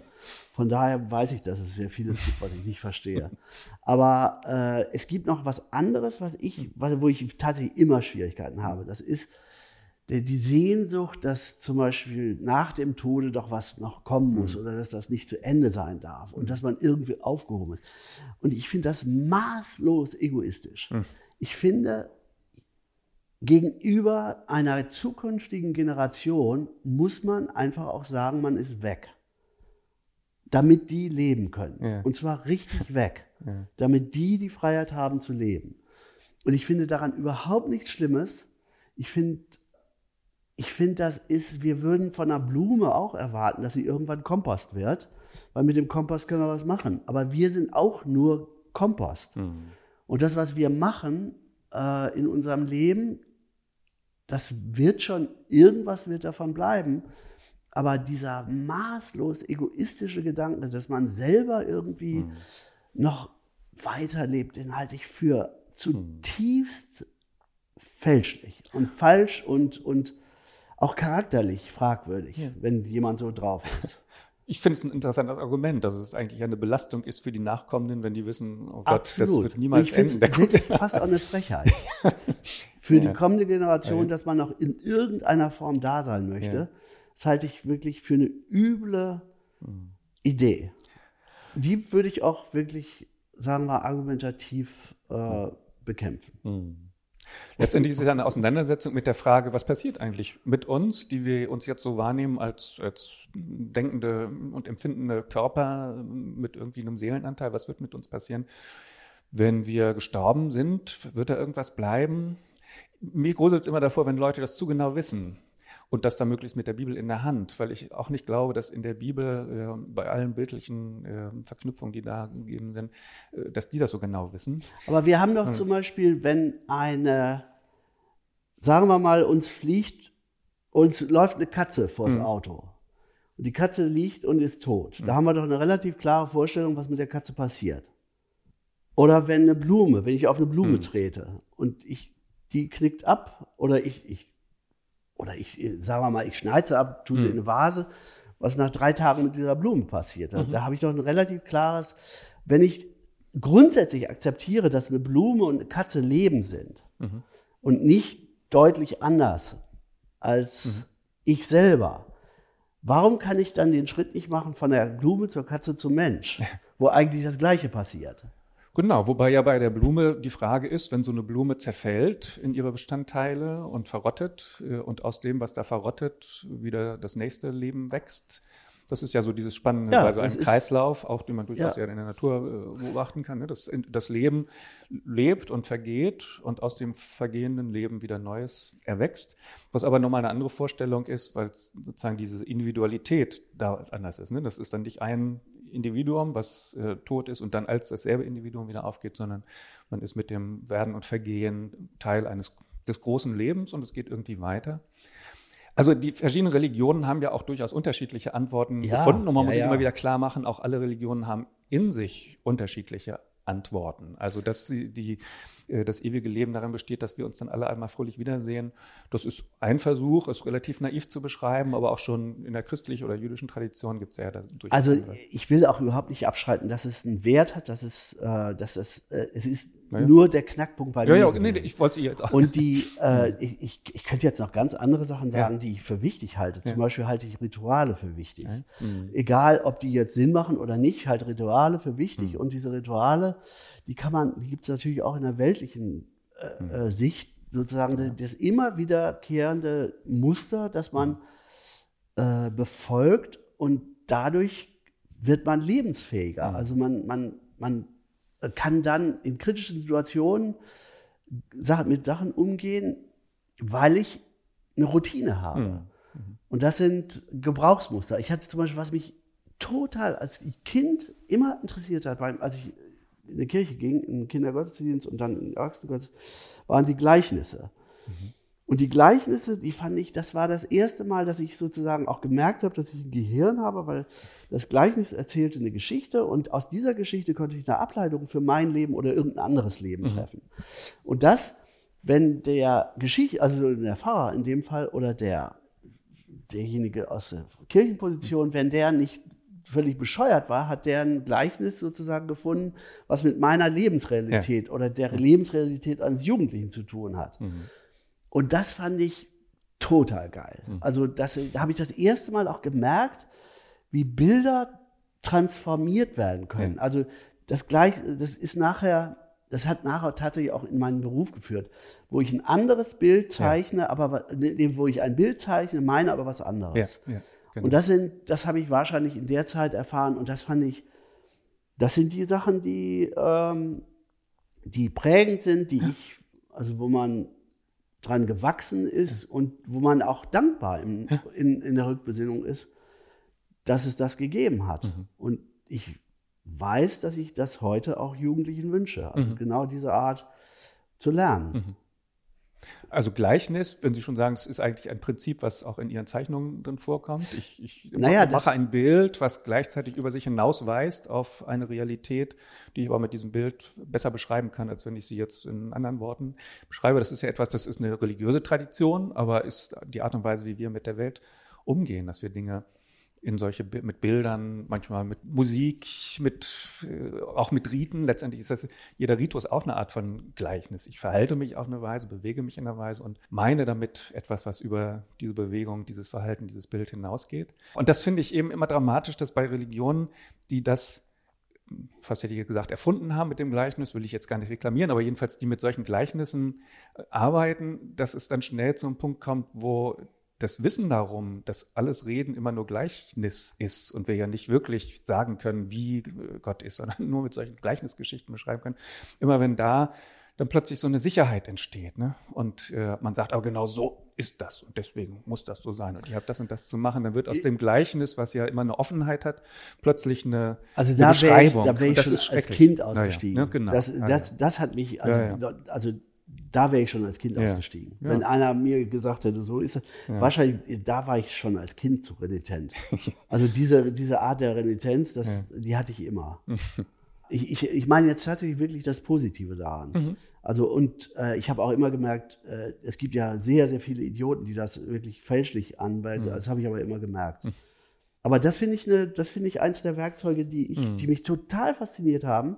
von daher weiß ich, dass es sehr vieles gibt, was ich nicht verstehe. Aber äh, es gibt noch was anderes, was ich, was, wo ich tatsächlich immer Schwierigkeiten habe. Das ist die Sehnsucht, dass zum Beispiel nach dem Tode doch was noch kommen muss mhm. oder dass das nicht zu Ende sein darf und dass man irgendwie aufgehoben ist. Und ich finde das maßlos egoistisch. Mhm. ich finde, gegenüber einer zukünftigen Generation muss man einfach auch sagen, man ist weg. Damit die leben können. Ja. Und zwar richtig weg. Ja. Damit die die Freiheit haben zu leben. Und ich finde daran überhaupt nichts Schlimmes. Ich finde, ich finde, das ist, wir würden von einer Blume auch erwarten, dass sie irgendwann Kompost wird, weil mit dem Kompost können wir was machen. Aber wir sind auch nur Kompost. Und das, was wir machen äh, in unserem Leben, das wird schon, irgendwas wird davon bleiben. Aber dieser maßlos egoistische Gedanke, dass man selber irgendwie noch weiterlebt, den halte ich für zutiefst fälschlich und falsch und, und auch charakterlich fragwürdig, wenn jemand so drauf ist. Ich finde es ein interessantes Argument, dass es eigentlich eine Belastung ist für die Nachkommenden, wenn die wissen, oh Gott, das wird niemals ich enden. Fast auch eine Frechheit. Für Ja. die kommende Generation, dass man noch in irgendeiner Form da sein möchte, Ja. das halte ich wirklich für eine üble Hm. Idee. Die würde ich auch wirklich, sagen wir, argumentativ äh, bekämpfen. Letztendlich ist es eine Auseinandersetzung mit der Frage, was passiert eigentlich mit uns, die wir uns jetzt so wahrnehmen als, als denkende und empfindende Körper mit irgendwie einem Seelenanteil. Was wird mit uns passieren, wenn wir gestorben sind? Wird da irgendwas bleiben? Mir gruselt es immer davor, wenn Leute das zu genau wissen. Und das dann möglichst mit der Bibel in der Hand, weil ich auch nicht glaube, dass in der Bibel äh, bei allen bildlichen äh, Verknüpfungen, die da gegeben sind, äh, dass die das so genau wissen. Aber wir haben doch zum Beispiel, wenn eine, sagen wir mal, uns fliegt, uns läuft eine Katze vors Auto. Und die Katze liegt und ist tot. Da haben wir doch eine relativ klare Vorstellung, was mit der Katze passiert. Oder wenn eine Blume, wenn ich auf eine Blume trete und ich, die knickt ab oder ich, ich, oder ich, äh, sagen wir mal, ich schneide sie ab, tue sie in eine Vase, was nach drei Tagen mit dieser Blume passiert. Da, da habe ich doch ein relativ klares, wenn ich grundsätzlich akzeptiere, dass eine Blume und eine Katze Leben sind und nicht deutlich anders als ich selber, warum kann ich dann den Schritt nicht machen von der Blume zur Katze zum Mensch, wo eigentlich das Gleiche passiert? Genau, wobei ja bei der Blume die Frage ist, wenn so eine Blume zerfällt in ihre Bestandteile und verrottet äh, und aus dem, was da verrottet, wieder das nächste Leben wächst. Das ist ja so dieses Spannende Ja, bei so einem Kreislauf, auch den man durchaus Ja. ja in der Natur äh, beobachten kann. Ne? Das, das Leben lebt und vergeht und aus dem vergehenden Leben wieder Neues erwächst. Was aber nochmal eine andere Vorstellung ist, weil sozusagen diese Individualität da anders ist. Ne? Das ist dann nicht ein Individuum, was äh, tot ist und dann als dasselbe Individuum wieder aufgeht, sondern man ist mit dem Werden und Vergehen Teil eines des großen Lebens und es geht irgendwie weiter. Also die verschiedenen Religionen haben ja auch durchaus unterschiedliche Antworten Ja, gefunden und man ja, muss sich ja. immer wieder klar machen, auch alle Religionen haben in sich unterschiedliche Antworten. Also dass sie die, äh, das ewige Leben darin besteht, dass wir uns dann alle einmal fröhlich wiedersehen. Das ist ein Versuch, es relativ naiv zu beschreiben, aber auch schon in der christlichen oder jüdischen Tradition gibt es ja da durchaus Also andere. ich will auch überhaupt nicht abschreiten, dass es einen Wert hat, dass es, äh, dass es, äh, es ist Ja. nur der Knackpunkt bei Ja, mir. ja, nee, gewesen. nee, ich wollte sie jetzt auch. Und die, äh, ich, ich, ich könnte jetzt noch ganz andere Sachen sagen, die ich für wichtig halte. Zum Beispiel halte ich Rituale für wichtig. Mhm. Egal, ob die jetzt Sinn machen oder nicht, ich halte Rituale für Mhm. wichtig. Und diese Rituale, die kann man, die gibt es natürlich auch in der weltlichen Mhm. äh, äh, Sicht, sozusagen das, das immer wiederkehrende Muster, das man äh, befolgt und dadurch wird man lebensfähiger. Mhm. Also man, man, man kann dann in kritischen Situationen mit Sachen umgehen, weil ich eine Routine habe. Und das sind Gebrauchsmuster. Ich hatte zum Beispiel, was mich total als Kind immer interessiert hat, beim, als ich in die Kirche ging, in den Kindergottesdienst und dann in den Erwachsenengottesdienst, waren die Gleichnisse. Und die Gleichnisse, die fand ich, das war das erste Mal, dass ich sozusagen auch gemerkt habe, dass ich ein Gehirn habe, weil das Gleichnis erzählte eine Geschichte und aus dieser Geschichte konnte ich eine Ableitung für mein Leben oder irgendein anderes Leben treffen. Und das, wenn der Geschichte, also der Pfarrer in dem Fall oder der, derjenige aus der Kirchenposition, wenn der nicht völlig bescheuert war, hat der ein Gleichnis sozusagen gefunden, was mit meiner Lebensrealität oder der Lebensrealität eines Jugendlichen zu tun hat. Und das fand ich total geil. Also das da habe ich das erste Mal auch gemerkt, wie Bilder transformiert werden können. Also das gleich, das ist nachher, das hat nachher tatsächlich auch in meinen Beruf geführt, wo ich ein anderes Bild zeichne, ja. aber wo ich ein Bild zeichne, meine aber was anderes. Ja, ja, genau. Und das sind, das habe ich wahrscheinlich in der Zeit erfahren und das fand ich, das sind die Sachen, die, ähm, die prägend sind, die ich, also wo man dran gewachsen ist und wo man auch dankbar im, in, in der Rückbesinnung ist, dass es das gegeben hat. Mhm. Und ich weiß, dass ich das heute auch Jugendlichen wünsche. Also mhm. genau diese Art zu lernen. Mhm. Also Gleichnis, wenn Sie schon sagen, es ist eigentlich ein Prinzip, was auch in Ihren Zeichnungen drin vorkommt. Ich, ich naja, mache ein Bild, was gleichzeitig über sich hinausweist auf eine Realität, die ich aber mit diesem Bild besser beschreiben kann, als wenn ich sie jetzt in anderen Worten beschreibe. Das ist ja etwas, das ist eine religiöse Tradition, aber ist die Art und Weise, wie wir mit der Welt umgehen, dass wir Dinge in solche mit Bildern, manchmal mit Musik, mit äh, auch mit Riten. Letztendlich ist das jeder Ritus auch eine Art von Gleichnis. Ich verhalte mich auf eine Weise, bewege mich in einer Weise und meine damit etwas, was über diese Bewegung, dieses Verhalten, dieses Bild hinausgeht. Und das finde ich eben immer dramatisch, dass bei Religionen, die das fast hätte ich gesagt, erfunden haben mit dem Gleichnis, will ich jetzt gar nicht reklamieren, aber jedenfalls die mit solchen Gleichnissen äh, arbeiten, dass es dann schnell zu einem Punkt kommt, wo das Wissen darum, dass alles Reden immer nur Gleichnis ist und wir ja nicht wirklich sagen können, wie Gott ist, sondern nur mit solchen Gleichnisgeschichten beschreiben können, immer wenn da dann plötzlich so eine Sicherheit entsteht. Ne? Und äh, man sagt, aber genau so ist das und deswegen muss das so sein und ich habe das und das zu machen. Dann wird aus dem Gleichnis, was ja immer eine Offenheit hat, plötzlich eine, also da eine Beschreibung. Ich, da wäre ich schon als Kind ausgestiegen. Ja, ja. Ne? Genau. Das, das, das hat mich, also, ja, also da wäre ich schon als Kind ja. ausgestiegen. Ja. Wenn einer mir gesagt hätte, so ist es, ja. wahrscheinlich, da war ich schon als Kind zu renitent. Also diese, diese Art der Renitenz, das, die hatte ich immer. ich, ich, ich meine jetzt tatsächlich wirklich das Positive daran. Mhm. Also und äh, ich habe auch immer gemerkt, äh, es gibt ja sehr, sehr viele Idioten, die das wirklich fälschlich anweisen. Mhm. Das habe ich aber immer gemerkt. Mhm. Aber das finde ich, ne, das finde ich eins der Werkzeuge, die, ich, mhm. die mich total fasziniert haben,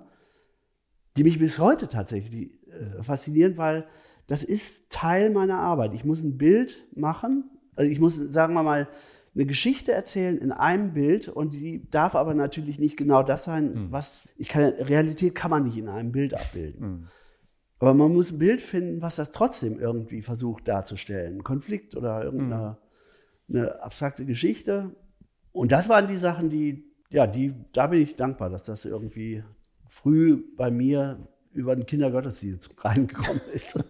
die mich bis heute tatsächlich äh, faszinierend, weil das ist Teil meiner Arbeit. Ich muss ein Bild machen, also ich muss, sagen wir mal, eine Geschichte erzählen in einem Bild und die darf aber natürlich nicht genau das sein, mhm. was ich kann. Realität kann man nicht in einem Bild abbilden. Mhm. Aber man muss ein Bild finden, was das trotzdem irgendwie versucht darzustellen. Ein Konflikt oder irgendeine mhm. abstrakte Geschichte. Und das waren die Sachen, die, ja, die, da bin ich dankbar, dass das irgendwie früh bei mir über den Kindergottesdienst reingekommen ist.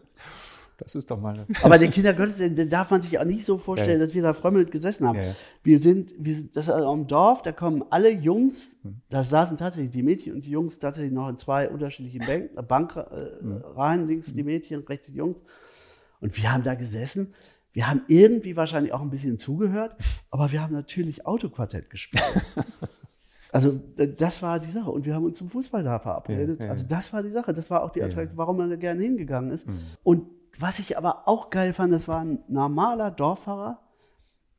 Das ist doch mal. Eine Aber den Kindergottesdienst, den darf man sich auch nicht so vorstellen, ja. dass wir da frömmelnd gesessen haben. Ja. Wir sind, wir sind, das ist also am Dorf, da kommen alle Jungs, da saßen tatsächlich die Mädchen und die Jungs tatsächlich noch in zwei unterschiedlichen Bank, äh, Bankreihen, äh, links die Mädchen, rechts die Jungs. Und wir haben da gesessen. Wir haben irgendwie wahrscheinlich auch ein bisschen zugehört, aber wir haben natürlich Autoquartett gespielt. Also das war die Sache. Und wir haben uns zum Fußball da verabredet. Ja, ja. Also das war die Sache. Das war auch die Attraktion, warum man da gerne hingegangen ist. Mhm. Und was ich aber auch geil fand, das war ein normaler Dorffahrer,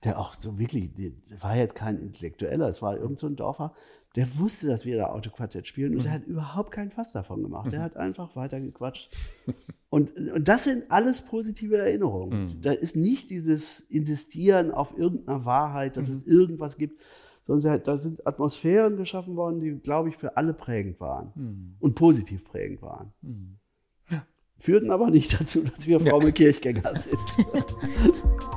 der auch so wirklich, der war jetzt kein Intellektueller, es war irgend so ein Dorfer, der wusste, dass wir da Autoquartett spielen und mhm. der hat überhaupt keinen Fass davon gemacht. Der mhm. hat einfach weitergequatscht. und, und das sind alles positive Erinnerungen. Mhm. Da ist nicht dieses Insistieren auf irgendeiner Wahrheit, dass mhm. es irgendwas gibt, sondern da sind Atmosphären geschaffen worden, die, glaube ich, für alle prägend waren mhm. und positiv prägend waren. Mhm. Ja. Führten aber nicht dazu, dass wir fromme ja. Kirchgänger sind.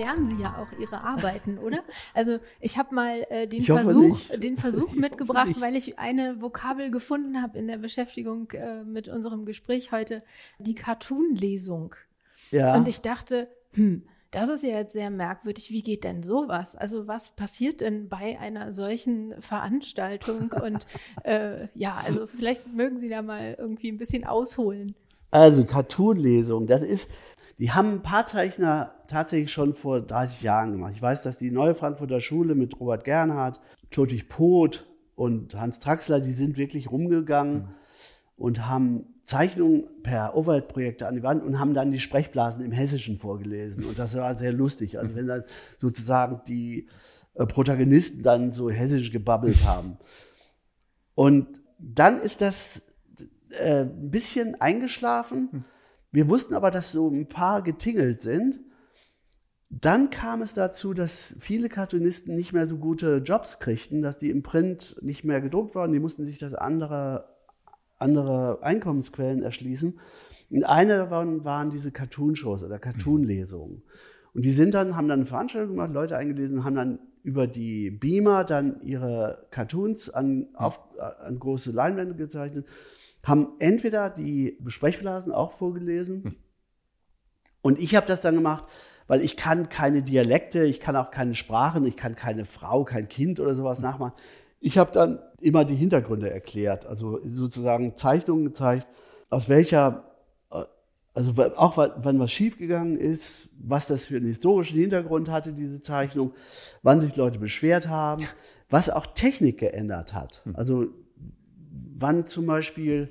erklären Sie ja auch Ihre Arbeiten, oder? Also ich habe mal äh, den, Versuch, den Versuch mitgebracht, weil ich eine Vokabel gefunden habe in der Beschäftigung äh, mit unserem Gespräch heute, die Cartoon-Lesung. Ja. Und ich dachte, hm, das ist ja jetzt sehr merkwürdig. Wie geht denn sowas? Also was passiert denn bei einer solchen Veranstaltung? Und äh, ja, also vielleicht mögen Sie da mal irgendwie ein bisschen ausholen. Also Cartoon-Lesung, das ist, die haben ein paar Zeichner tatsächlich schon vor 30 Jahren gemacht. Ich weiß, dass die Neue Frankfurter Schule mit Robert Gernhardt, Ludwig Poth und Hans Traxler, die sind wirklich rumgegangen. Mhm. und haben Zeichnungen per Overhead-Projektor an die Wand und haben dann die Sprechblasen im Hessischen vorgelesen. Und das war sehr lustig. Also wenn dann sozusagen die äh, Protagonisten dann so hessisch gebabbelt haben. Und dann ist das äh, ein bisschen eingeschlafen. Wir wussten aber, dass so ein paar getingelt sind. Dann kam es dazu, dass viele Cartoonisten nicht mehr so gute Jobs kriegten, dass die im Print nicht mehr gedruckt wurden. Die mussten sich das andere andere Einkommensquellen erschließen. Und eine davon waren diese Cartoon-Shows oder Cartoon-Lesungen. Und die sind dann, haben dann eine Veranstaltung gemacht, Leute eingelesen, haben dann über die Beamer dann ihre Cartoons an, auf, an große Leinwände gezeichnet, haben entweder die Besprechblasen auch vorgelesen. Hm. Und ich habe das dann gemacht, weil ich kann keine Dialekte, ich kann auch keine Sprachen, ich kann keine Frau, kein Kind oder sowas nachmachen. Ich habe dann immer die Hintergründe erklärt, also sozusagen Zeichnungen gezeigt, aus welcher, äh, also auch wann was schiefgegangen ist, was das für einen historischen Hintergrund hatte, diese Zeichnung, wann sich Leute beschwert haben, was auch Technik geändert hat. Hm. Also wann zum Beispiel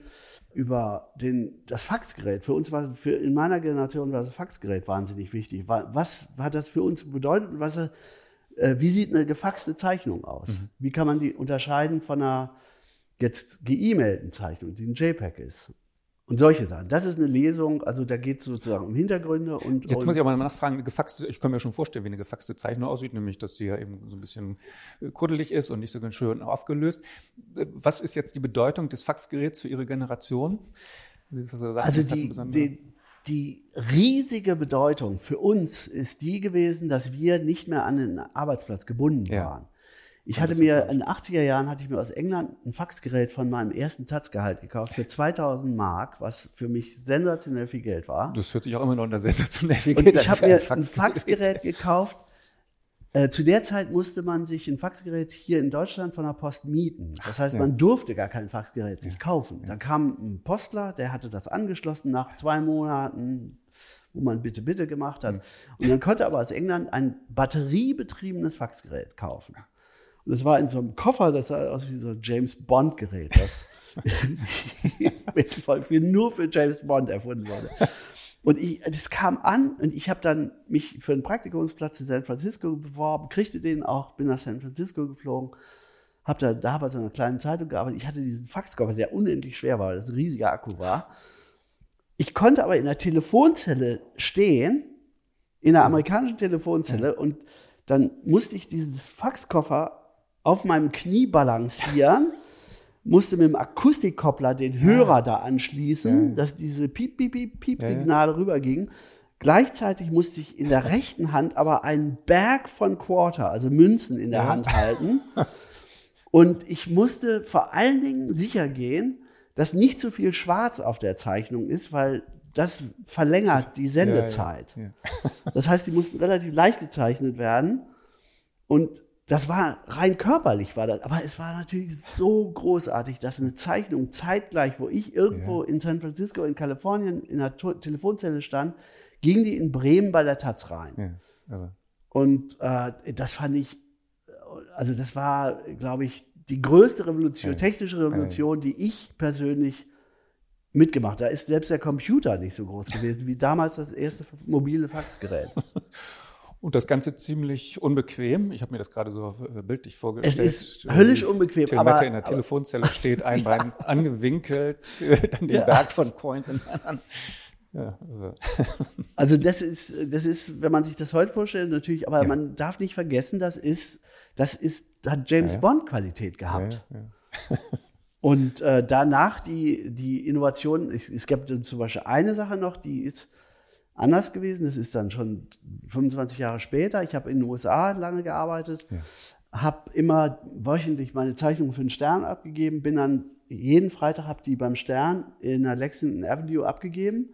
über den, das Faxgerät. Für uns war, für, in meiner Generation war das Faxgerät wahnsinnig wichtig. Was hat das für uns bedeutet und was, äh, wie sieht eine gefaxte Zeichnung aus? Mhm. Wie kann man die unterscheiden von einer jetzt geemailten Zeichnung, die ein JPEG ist? Und solche Sachen. Das ist eine Lesung, also da geht es sozusagen um Hintergründe und. Jetzt und muss ich aber mal nachfragen, gefaxte, ich kann mir schon vorstellen, wie eine gefaxte Zeichnung aussieht, nämlich, dass sie ja eben so ein bisschen äh, kuddelig ist und nicht so ganz schön aufgelöst. Was ist jetzt die Bedeutung des Faxgeräts für Ihre Generation? Also, also die, die, die riesige Bedeutung für uns ist die gewesen, dass wir nicht mehr an den Arbeitsplatz gebunden ja. waren. Ich hatte mir in den 80er Jahren hatte ich mir aus England ein Faxgerät von meinem ersten Taz-Gehalt gekauft für 2000 Mark, was für mich sensationell viel Geld war. Das hört sich auch immer noch unter sensationell viel Geld an. Ich habe mir ein Faxgerät. gekauft, äh, zu der Zeit musste man sich ein Faxgerät hier in Deutschland von der Post mieten. Das heißt, ja. man durfte gar kein Faxgerät sich ja. kaufen. Dann kam ein Postler, der hatte das angeschlossen nach zwei Monaten, wo man bitte, bitte gemacht hat. Und dann konnte aber aus England ein batteriebetriebenes Faxgerät kaufen. Und das war in so einem Koffer, das sah aus wie so ein James Bond Gerät, das nur für James Bond erfunden wurde. Und ich, das kam an und ich habe dann mich für einen Praktikumsplatz in San Francisco beworben, kriegte den auch, bin nach San Francisco geflogen, habe da, da bei so einer kleinen Zeitung gearbeitet. Ich hatte diesen Faxkoffer, der unendlich schwer war, weil das ein riesiger Akku war. Ich konnte aber in der Telefonzelle stehen, in der amerikanischen Telefonzelle, und dann musste ich dieses Faxkoffer auf meinem Knie balancieren musste mit dem Akustikkoppler den Hörer ja. da anschließen, ja. dass diese Piep, Piep, Piep, Piep-Signale ja. rübergingen. Gleichzeitig musste ich in der rechten Hand aber einen Berg von Quarter, also Münzen in der Hand halten. Und ich musste vor allen Dingen sicher gehen, dass nicht zu viel Schwarz auf der Zeichnung ist, weil das verlängert die Sendezeit. Das heißt, die mussten relativ leicht gezeichnet werden. Und das war rein körperlich war das, aber es war natürlich so großartig, dass eine Zeichnung zeitgleich, wo ich irgendwo ja. in San Francisco in Kalifornien in der Telefonzelle stand, ging die in Bremen bei der Taz rein. Ja, Und äh, das fand ich, also das war, glaube ich, die größte Revolution, ja. technische Revolution, die ich persönlich mitgemacht. Da ist selbst der Computer nicht so groß gewesen wie damals das erste mobile Faxgerät. Und das Ganze ziemlich unbequem. Ich habe mir das gerade so bildlich vorgestellt. Es ist höllisch unbequem. Die aber in der Telefonzelle aber, steht, ein Bein ja. angewinkelt, dann den ja. Berg von Coins in der anderen. Ja, also. also das ist, das ist, wenn man sich das heute vorstellt, natürlich, aber ja. man darf nicht vergessen, das ist, das ist, hat James ja, Bond Qualität gehabt. Und äh, danach die, die Innovation, es, es gibt zum Beispiel eine Sache noch, die ist anders gewesen. Das ist dann schon 25 Jahre später. Ich habe in den USA lange gearbeitet, ja. habe immer wöchentlich meine Zeichnungen für den Stern abgegeben, bin dann jeden Freitag habe die beim Stern in der Lexington Avenue abgegeben.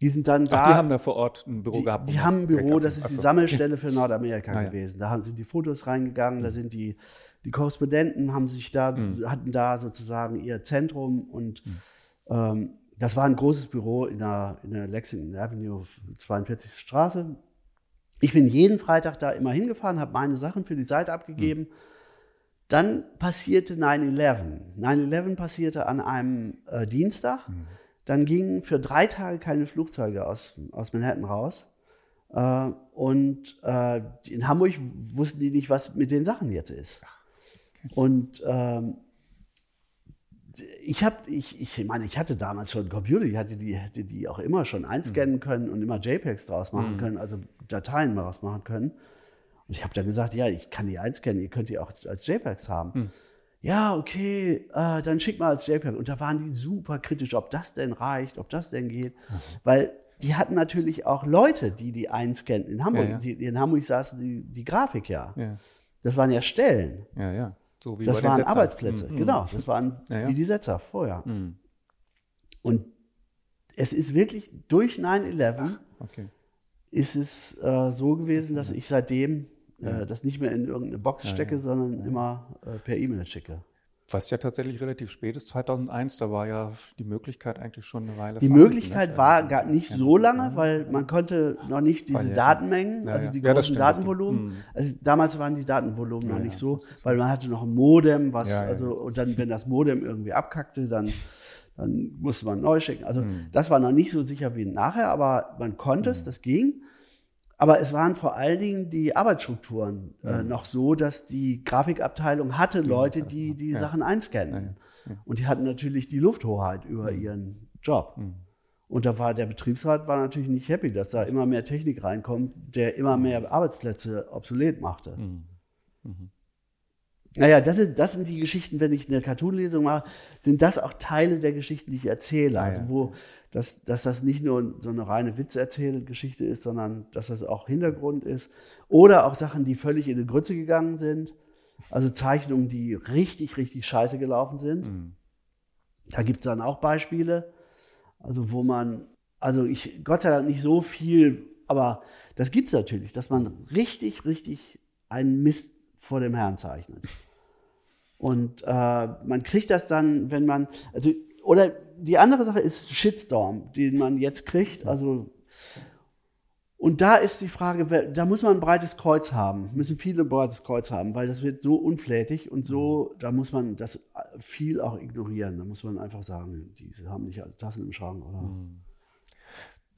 Die sind dann da. Ach, die haben da vor Ort ein Büro die, gehabt. Die haben ein Büro, das ist die Sammelstelle für Nordamerika ah, gewesen. Ja. Da sind die Fotos reingegangen, mhm. da sind die, die Korrespondenten haben sich da, mhm. hatten da sozusagen ihr Zentrum und mhm. ähm, das war ein großes Büro in der, in der Lexington Avenue, 42. Ich bin jeden Freitag da immer hingefahren, habe meine Sachen für die Seite abgegeben. Hm. Dann passierte 9-11. 9-11 passierte an einem äh, Dienstag. Mhm. Dann gingen für drei Tage keine Flugzeuge aus, aus Manhattan raus. Äh, und äh, in Hamburg wussten die nicht, was mit den Sachen jetzt ist. Und ähm, ich habe, ich, ich meine, ich hatte damals schon einen Computer, ich hatte die, hätte die auch immer schon einscannen mhm. können und immer JPEGs draus machen mhm. können, also Dateien daraus machen können. Und ich habe dann gesagt, ja, ich kann die einscannen, ihr könnt die auch als JPEGs haben. Mhm. Ja, okay, äh, dann schick mal als JPEG. Und da waren die super kritisch, ob das denn reicht, ob das denn geht. Mhm. Weil die hatten natürlich auch Leute, die die einscannen in Hamburg. Ja, ja. Die, in Hamburg saßen die, die Grafik ja. ja. Das waren ja Stellen. Ja, ja. So wie das waren Arbeitsplätze, mhm. genau. Das waren wie die Setzer vorher. Mhm. Und es ist wirklich durch 9-11 okay. ist es äh, so gewesen, dass ich seitdem äh, das nicht mehr in irgendeine Box stecke, ja, sondern ja. immer äh, per E-Mail schicke. Was ja tatsächlich relativ spät ist, 2001, da war ja die Möglichkeit eigentlich schon eine Weile. Die Möglichkeit war gar nicht so lange, weil man konnte noch nicht diese Datenmengen, also die großen Datenvolumen. Mhm. Also damals waren die Datenvolumen noch nicht so, weil man hatte noch ein Modem, was also und dann wenn das Modem irgendwie abkackte, dann dann musste man neu schicken. Also mhm. das war noch nicht so sicher wie nachher, aber man konnte es, mhm. das ging. Aber es waren vor allen Dingen die Arbeitsstrukturen äh, ja. noch so, dass die Grafikabteilung hatte Leute, die die ja. Sachen einscannen. Ja, Und die hatten natürlich die Lufthoheit über mhm. ihren Job. Mhm. Und da war der Betriebsrat war natürlich nicht happy, dass da immer mehr Technik reinkommt, der immer mhm. mehr Arbeitsplätze obsolet machte. Mhm. Mhm. Naja, das sind, das sind die Geschichten, wenn ich eine Cartoon-Lesung mache, sind das auch Teile der Geschichten, die ich erzähle. Also wo, dass, dass das nicht nur so eine reine Witzerzählgeschichte ist, sondern dass das auch Hintergrund ist. Oder auch Sachen, die völlig in die Grütze gegangen sind. Also Zeichnungen, die richtig, richtig scheiße gelaufen sind. Mhm. Da gibt es dann auch Beispiele. Also wo man, also ich, Gott sei Dank nicht so viel, aber das gibt es natürlich, dass man richtig, richtig einen Mist vor dem Herrn zeichnet. Und äh, man kriegt das dann, wenn man, also, oder die andere Sache ist Shitstorm, den man jetzt kriegt. Also, und da ist die Frage, da muss man ein breites Kreuz haben, müssen viele ein breites Kreuz haben, weil das wird so unflätig und so, da muss man das viel auch ignorieren. Da muss man einfach sagen, diese haben nicht alle Tassen im Schrank, oder? Mhm.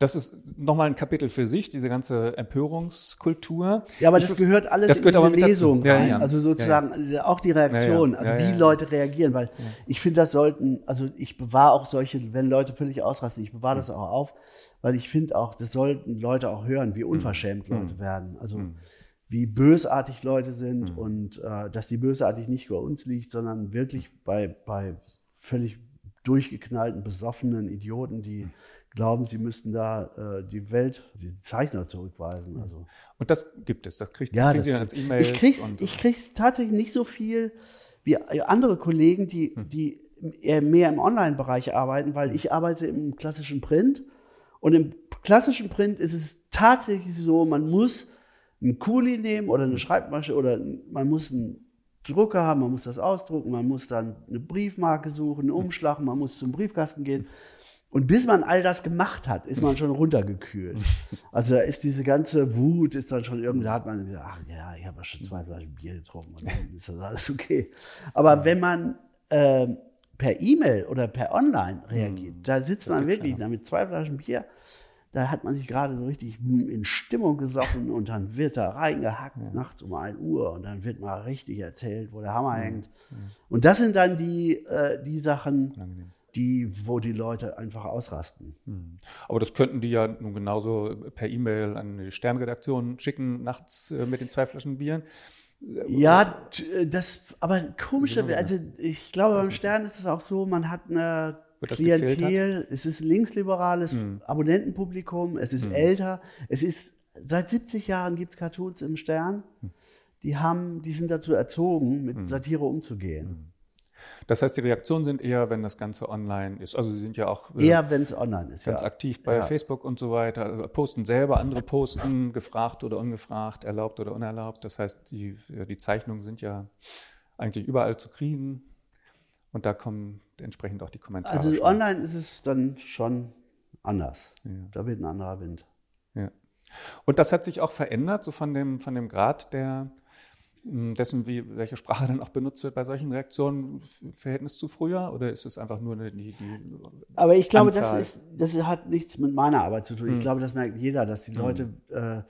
Das ist nochmal ein Kapitel für sich, diese ganze Empörungskultur. Ja, aber ich, das gehört alles das in gehört diese Lesung rein. Ja, ja. Also sozusagen ja, auch die Reaktion, also wie Leute reagieren, weil ich finde, das sollten, also ich bewahre auch solche, wenn Leute völlig ausrasten, ich bewahre das auch auf, weil ich finde auch, das sollten Leute auch hören, wie unverschämt mhm. Leute werden. Also mhm. wie bösartig Leute sind mhm. und äh, dass die bösartig nicht bei uns liegt, sondern wirklich bei, bei völlig durchgeknallten, besoffenen Idioten, die glauben, sie müssten da äh, die Welt, die Zeichner zurückweisen. Also. Und das gibt es, das kriegt ja, das Sie als E-Mails. Ich krieg's, und, ich krieg's tatsächlich nicht so viel wie andere Kollegen, die, hm. die mehr im Online-Bereich arbeiten, weil hm. ich arbeite im klassischen Print. Und im klassischen Print ist es tatsächlich so, man muss einen Kuli nehmen oder eine Schreibmasche oder man muss einen Drucker haben, man muss das ausdrucken, man muss dann eine Briefmarke suchen, einen Umschlag, man muss zum Briefkasten gehen. Und bis man all das gemacht hat, ist man schon runtergekühlt. Also da ist diese ganze Wut, ist dann schon irgendwie, da hat man gesagt, ach ja, ich habe ja schon zwei Flaschen Bier getrunken und dann ist das alles okay. Aber wenn man äh, per E-Mail oder per Online reagiert, mhm. da sitzt man wirklich da mit zwei Flaschen Bier, da hat man sich gerade so richtig in Stimmung gesoffen und dann wird da reingehackt ja. nachts um ein Uhr und dann wird mal richtig erzählt, wo der Hammer ja. hängt. Ja. Und das sind dann die, äh, die Sachen, Angenehm die, wo die Leute einfach ausrasten. Hm. Aber das könnten die ja nun genauso per E-Mail an die Sternredaktion schicken, nachts äh, mit den zwei Flaschen Bieren. Ja, äh, das, aber komische, also ich glaube, beim Stern ist es auch so, man hat eine Klientel, es ist linksliberales hm. Abonnentenpublikum, es ist hm. älter, es ist, seit 70 Jahren gibt es Cartoons im Stern, hm. die haben, die sind dazu erzogen, mit hm. Satire umzugehen. Das heißt, die Reaktionen sind eher, wenn das Ganze online ist. Also Sie sind ja auch äh, eher, wenn es online ist. Ganz ja. aktiv bei ja. Facebook und so weiter. Also posten selber, andere posten, gefragt oder ungefragt, erlaubt oder unerlaubt. Das heißt, die, die Zeichnungen sind ja eigentlich überall zu kriegen. Und da kommen entsprechend auch die Kommentare. Also schon. online ist es dann schon anders. Ja. Da wird ein anderer Wind. Ja. Und das hat sich auch verändert, so von dem, von dem Grad der dessen, wie, welche Sprache dann auch benutzt wird bei solchen Reaktionen, im Verhältnis zu früher? Oder ist es einfach nur eine, die, die Aber ich glaube, das, ist, das hat nichts mit meiner Arbeit zu tun. Hm. Ich glaube, das merkt jeder, dass die hm. Leute, hm. äh,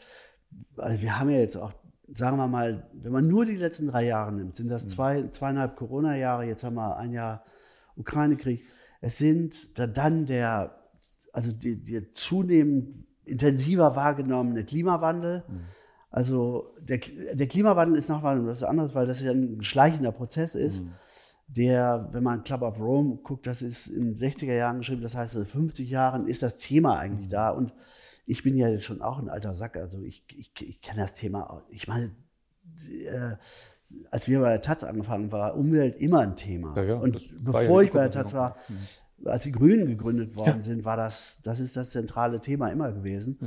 also wir haben ja jetzt auch, sagen wir mal, wenn man nur die letzten drei Jahre nimmt, sind das hm. zwei, zweieinhalb Corona-Jahre, jetzt haben wir ein Jahr Ukraine-Krieg. Es sind dann der, also die zunehmend intensiver wahrgenommene Klimawandel. Mhm also der, der Klimawandel ist noch was anderes, weil das ja ein schleichender Prozess ist, mhm. der, wenn man Club of Rome guckt, das ist in den 60er Jahren geschrieben, das heißt, in 50 Jahren ist das Thema eigentlich mhm. da. Und ich bin ja jetzt schon auch ein alter Sack, also ich, ich, ich kenne das Thema. Ich meine, äh, als wir bei der Taz angefangen war Umwelt immer ein Thema. Ja, ja, und bevor ja ich bei der Taz war, mhm. als die Grünen gegründet worden sind, war das, das ist das zentrale Thema immer gewesen.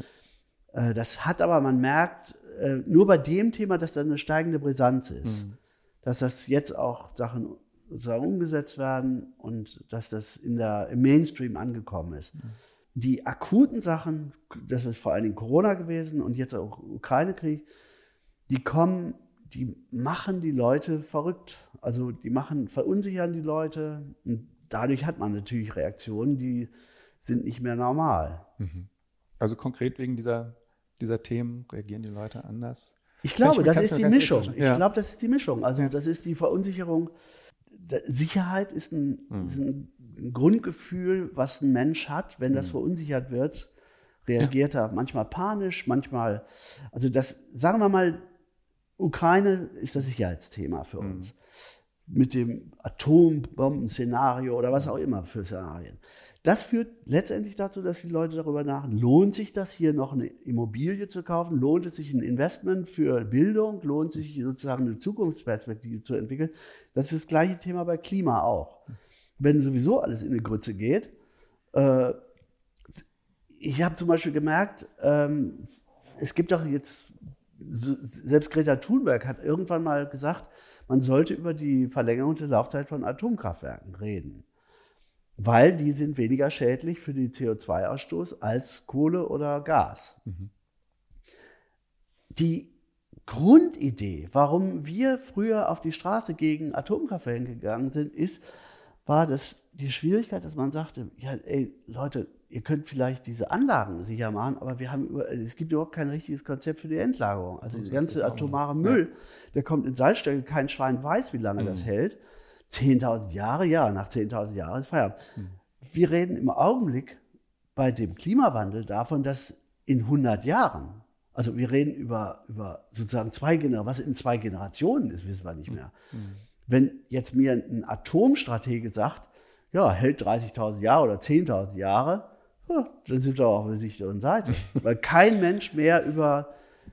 Äh, das hat aber, man merkt, äh, nur bei dem Thema, dass da eine steigende Brisanz ist. Mhm. Dass das jetzt auch Sachen sozusagen umgesetzt werden und dass das in der, im Mainstream angekommen ist. Mhm. Die akuten Sachen, das ist vor allen Dingen Corona gewesen und jetzt auch Ukraine-Krieg, die kommen, die machen die Leute verrückt. Also die machen, verunsichern die Leute und dadurch hat man natürlich Reaktionen, die sind nicht mehr normal. Mhm. Also konkret wegen dieser dieser Themen? Reagieren die Leute anders? Ich glaube, das ist die Mischung. Ich ja. glaube, das ist die Mischung. Also ja. das ist die Verunsicherung. Sicherheit ist ein, mhm. ist ein, Grundgefühl, was ein Mensch hat. Wenn das mhm. verunsichert wird, reagiert ja. er manchmal panisch, manchmal, also das, sagen wir mal, Ukraine ist das Sicherheitsthema für mhm. Mit dem Atombomben-Szenario oder was auch immer für Szenarien. Das führt letztendlich dazu, dass die Leute darüber nachdenken, lohnt sich das hier noch eine Immobilie zu kaufen? Lohnt es sich ein Investment für Bildung? Lohnt sich sozusagen eine Zukunftsperspektive zu entwickeln? Das ist das gleiche Thema bei Klima auch. Wenn sowieso alles in die Grütze geht, äh, ich habe zum Beispiel gemerkt, ähm, es gibt doch jetzt, selbst Greta Thunberg hat irgendwann mal gesagt, man sollte über die Verlängerung der Laufzeit von Atomkraftwerken reden weil die sind weniger schädlich für den CO2-Ausstoß als Kohle oder Gas. Mhm. Die Grundidee, warum wir früher auf die Straße gegen Atomkraftwerke gegangen sind, ist, war das die Schwierigkeit, dass man sagte, ja, ey, Leute, ihr könnt vielleicht diese Anlagen sicher machen, aber wir haben über, es gibt überhaupt kein richtiges Konzept für die Endlagerung. Also der ganze atomare Müll, ja. der kommt in Salzstöcke, kein Schwein weiß, wie lange mhm. das hält. 10.000 Jahre, ja, nach 10.000 Jahren ist Feierabend. Hm. Wir reden im Augenblick bei dem Klimawandel davon, dass in 100 Jahren, also wir reden über, über sozusagen zwei Generationen, was in zwei Generationen ist, wissen wir nicht mehr. Hm. Wenn jetzt mir ein Atomstratege sagt, ja, hält 30.000 Jahre oder 10.000 Jahre, ja, dann sind wir auch auf der sicheren Seite. Weil kein Mensch mehr über,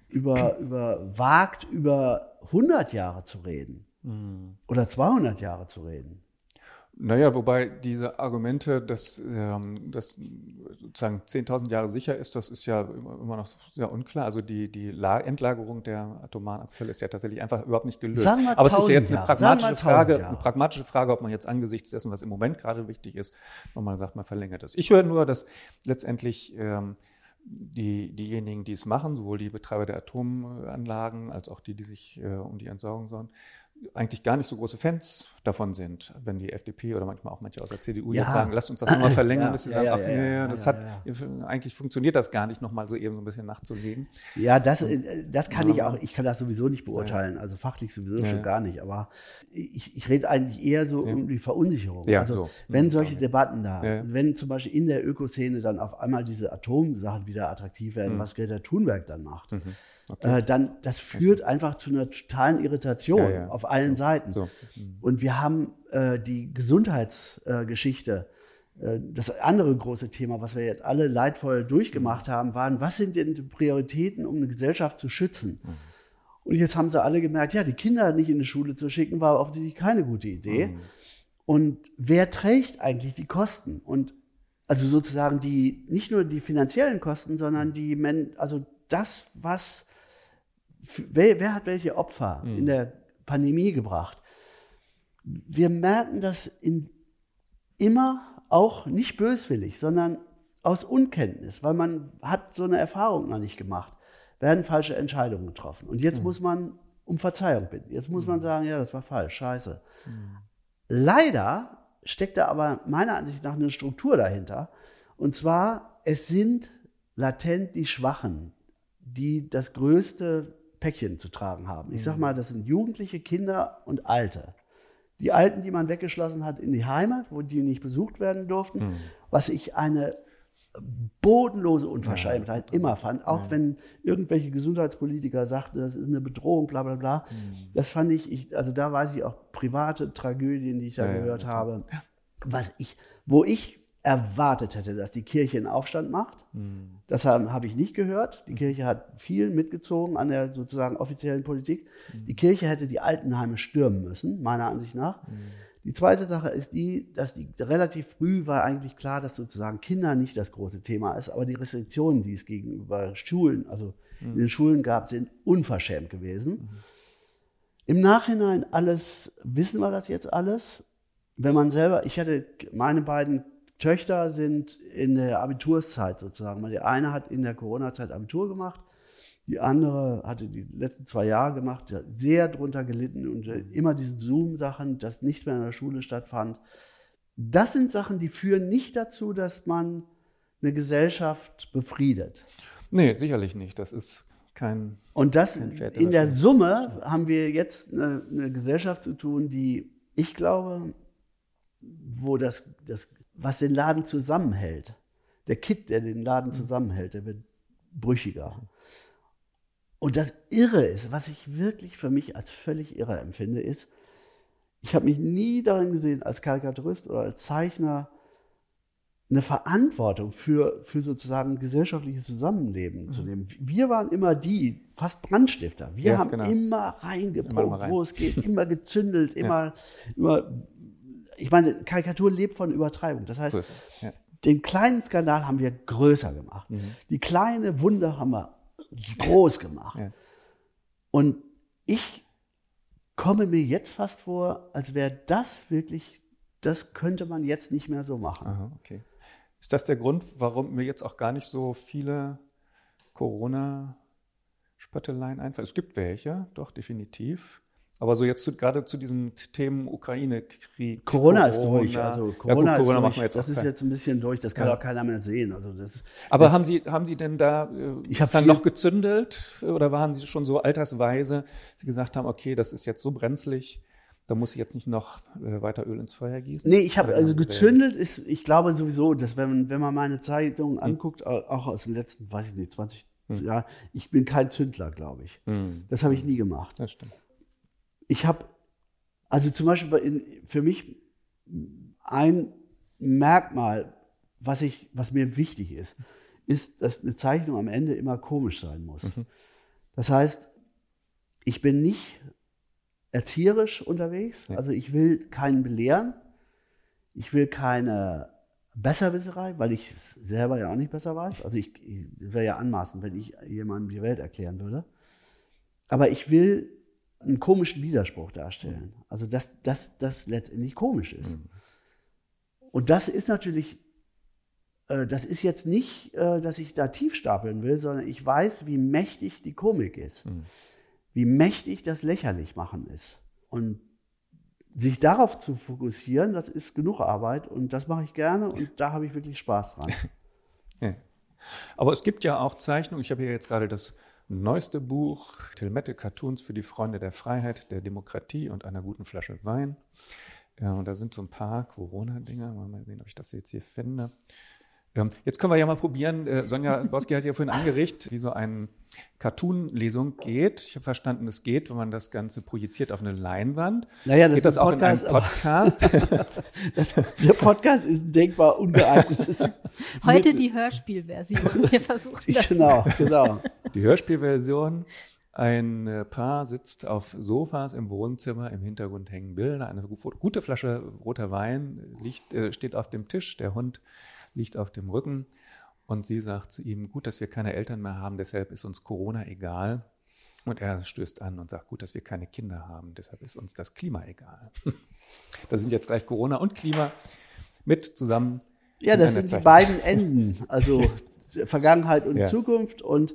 über, über wagt, über 100 Jahre zu reden. Mhm. Oder 200 Jahre zu reden. Naja, wobei diese Argumente, dass, ähm, dass sozusagen 10.000 Jahre sicher ist, das ist ja immer noch sehr unklar. Also die, die Endlagerung der atomaren Abfälle ist ja tatsächlich einfach überhaupt nicht gelöst. Sagen wir Aber es ist ja jetzt eine pragmatische Frage, eine pragmatische Frage, ob man jetzt angesichts dessen, was im Moment gerade wichtig ist, wenn man sagt, man verlängert es. Ich höre nur, dass letztendlich ähm, die, diejenigen, die es machen, sowohl die Betreiber der Atomanlagen als auch die, die sich äh, um die Entsorgung sorgen, eigentlich gar nicht so große Fans davon sind, wenn die FDP oder manchmal auch manche aus der CDU ja. jetzt sagen, lasst uns das nochmal verlängern, ja, dass sie ja, sagen, ach nee, das hat, eigentlich funktioniert das gar nicht, nochmal so eben so ein bisschen nachzulegen. Ja, das, äh, das kann ich auch, ich kann das sowieso nicht beurteilen, also fachlich sowieso schon gar nicht, aber ich, ich rede eigentlich eher so um die Verunsicherung. also so. wenn solche Debatten da, wenn zum Beispiel in der Ökoszene dann auf einmal diese Atomsachen wieder attraktiv werden, mhm. was Greta Thunberg dann macht, mhm. Okay. äh, dann das führt okay. einfach zu einer totalen Irritation auf allen so. Seiten. So. Mhm. Und wir haben äh, die Gesundheitsgeschichte. Äh, das andere große Thema, was wir jetzt alle leidvoll durchgemacht haben, waren, was sind denn die Prioritäten, um eine Gesellschaft zu schützen? Mhm. Und jetzt haben sie alle gemerkt, ja, die Kinder nicht in die Schule zu schicken, war offensichtlich keine gute Idee. Mhm. Und wer trägt eigentlich die Kosten? Und also sozusagen die, nicht nur die finanziellen Kosten, sondern die, also das, was, wer, wer hat welche Opfer mhm. in der Pandemie gebracht? wir merken das in, immer auch nicht böswillig, sondern aus Unkenntnis, weil man hat so eine Erfahrung noch nicht gemacht, werden falsche Entscheidungen getroffen. Und jetzt mhm. muss man um Verzeihung bitten. Jetzt muss man sagen, ja, das war falsch, scheiße. Leider steckt da aber meiner Ansicht nach eine Struktur dahinter. Und zwar, es sind latent die Schwachen, die das größte Päckchen zu tragen haben. Ich sag mal, das sind Jugendliche, Kinder und Alte. Die Alten, die man weggeschlossen hat in die Heimat, wo die nicht besucht werden durften, was ich eine bodenlose Unverschämtheit immer fand, auch wenn irgendwelche Gesundheitspolitiker sagten, das ist eine Bedrohung, bla bla bla. Das fand ich, ich, also da weiß ich auch private Tragödien, die ich da Ja, ja, gehört ja. habe. Was ich, wo ich erwartet hätte, dass die Kirche einen Aufstand macht. Das habe habe ich nicht gehört. Die Kirche hat viel mitgezogen an der sozusagen offiziellen Politik. Die Kirche hätte die Altenheime stürmen müssen, meiner Ansicht nach. Die zweite Sache ist die, dass die relativ früh war eigentlich klar, dass sozusagen Kinder nicht das große Thema ist, aber die Restriktionen, die es gegenüber Schulen, also in den Schulen gab, sind unverschämt gewesen. Im Nachhinein alles, wissen wir das jetzt alles? Wenn man selber, ich hatte, meine beiden Töchter sind in der Abiturszeit sozusagen. Die eine hat in der Corona-Zeit Abitur gemacht, die andere hatte die letzten zwei Jahre gemacht, sehr drunter gelitten und immer diese Zoom-Sachen, das nicht mehr in der Schule stattfand. Das sind Sachen, die führen nicht dazu, dass man eine Gesellschaft befriedet. Nee, sicherlich nicht. Das ist kein. Und das Kein in der Summe haben wir jetzt eine, eine Gesellschaft zu tun, die, ich glaube, wo das, das, was den Laden zusammenhält, der Kit, der den Laden zusammenhält, der wird brüchiger. Und das Irre ist, was ich wirklich für mich als völlig irre empfinde, ist, ich habe mich nie darin gesehen, als Karikaturist oder als Zeichner eine Verantwortung für, für sozusagen gesellschaftliches Zusammenleben zu nehmen. Wir waren immer die, fast Brandstifter. Wir Ja, haben genau. immer Immer mal reingepumpt, rein. wo es geht, immer gezündelt, immer, immer. Ich meine, Karikatur lebt von Übertreibung. Das heißt, es. Ja. den kleinen Skandal haben wir größer gemacht. Mhm. Die kleine Wunde haben wir groß gemacht. Ja. Und ich komme mir jetzt fast vor, als wäre das wirklich, das könnte man jetzt nicht mehr so machen. Aha, okay. Ist das der Grund, warum mir jetzt auch gar nicht so viele Corona-Spötteleien einfallen? Es gibt welche, doch, definitiv. Aber so jetzt zu, gerade zu diesen Themen Ukraine-Krieg. Corona, ist durch. Also Ja, Corona, gut, Corona ist durch. wir jetzt das ist kein- jetzt ein bisschen durch. Das kann Ja. auch keiner mehr sehen. Also das, Aber das, haben Sie, haben Sie denn da, äh, Ich ist dann noch gezündelt oder waren Sie schon so altersweise, dass Sie gesagt haben, okay, das ist jetzt so brenzlig, da muss ich jetzt nicht noch äh, weiter Öl ins Feuer gießen? Nee, ich habe also gezündelt ist, ich glaube sowieso, dass wenn man, wenn man meine Zeitungen anguckt, au- auch aus den letzten, weiß ich nicht, 20 Jahren, ich bin kein Zündler, glaube ich. Hm, Das habe ich nie gemacht. das stimmt. Ich habe, also zum Beispiel bei- in, für mich ein Merkmal, was, ich, was mir wichtig ist, ist, dass eine Zeichnung am Ende immer komisch sein muss. Das heißt, ich bin nicht erzieherisch unterwegs, Ja. also ich will keinen belehren, ich will keine Besserwisserei, weil ich es selber ja auch nicht besser weiß. Also ich, ich wäre ja anmaßend, wenn ich jemandem die Welt erklären würde. Aber ich will einen komischen Widerspruch darstellen. Also dass das, letztendlich komisch ist. Und das ist natürlich, äh, das ist jetzt nicht, äh, dass ich da tief stapeln will, sondern ich weiß, wie mächtig die Komik ist. Wie mächtig das lächerlich machen ist. Und sich darauf zu fokussieren, das ist genug Arbeit und das mache ich gerne und da habe ich wirklich Spaß dran. Ja. Aber es gibt ja auch Zeichnungen. Ich habe hier jetzt gerade das neueste Buch, Tilmette Cartoons für die Freunde der Freiheit, der Demokratie und einer guten Flasche Wein. Ja, und da sind so ein paar Corona-Dinger. Mal sehen, ob ich das jetzt hier finde. Jetzt können wir ja mal probieren. Äh, Sonja Boski hat ja vorhin angeregt, wie so eine Cartoon-Lesung geht. Ich habe verstanden, es geht, wenn man das Ganze projiziert auf eine Leinwand. Naja, das geht das auch in einem Podcast, Podcast? Das, der Podcast ist ein denkbar ungeeignetes. Heute die Hörspielversion. Wir versuchen das. Genau, genau. Die Hörspielversion. Ein äh, Paar sitzt auf Sofas im Wohnzimmer, im Hintergrund hängen Bilder, eine gu- gute Flasche roter Wein liegt, äh, steht auf dem Tisch, der Hund liegt auf dem Rücken und sie sagt zu ihm, gut, dass wir keine Eltern mehr haben, deshalb ist uns Corona egal. Und er stößt an und sagt, gut, dass wir keine Kinder haben, deshalb ist uns das Klima egal. da sind jetzt gleich Corona und Klima mit zusammen. Ja, das sind die Zeichnung. beiden Enden, also Vergangenheit und Ja. Zukunft und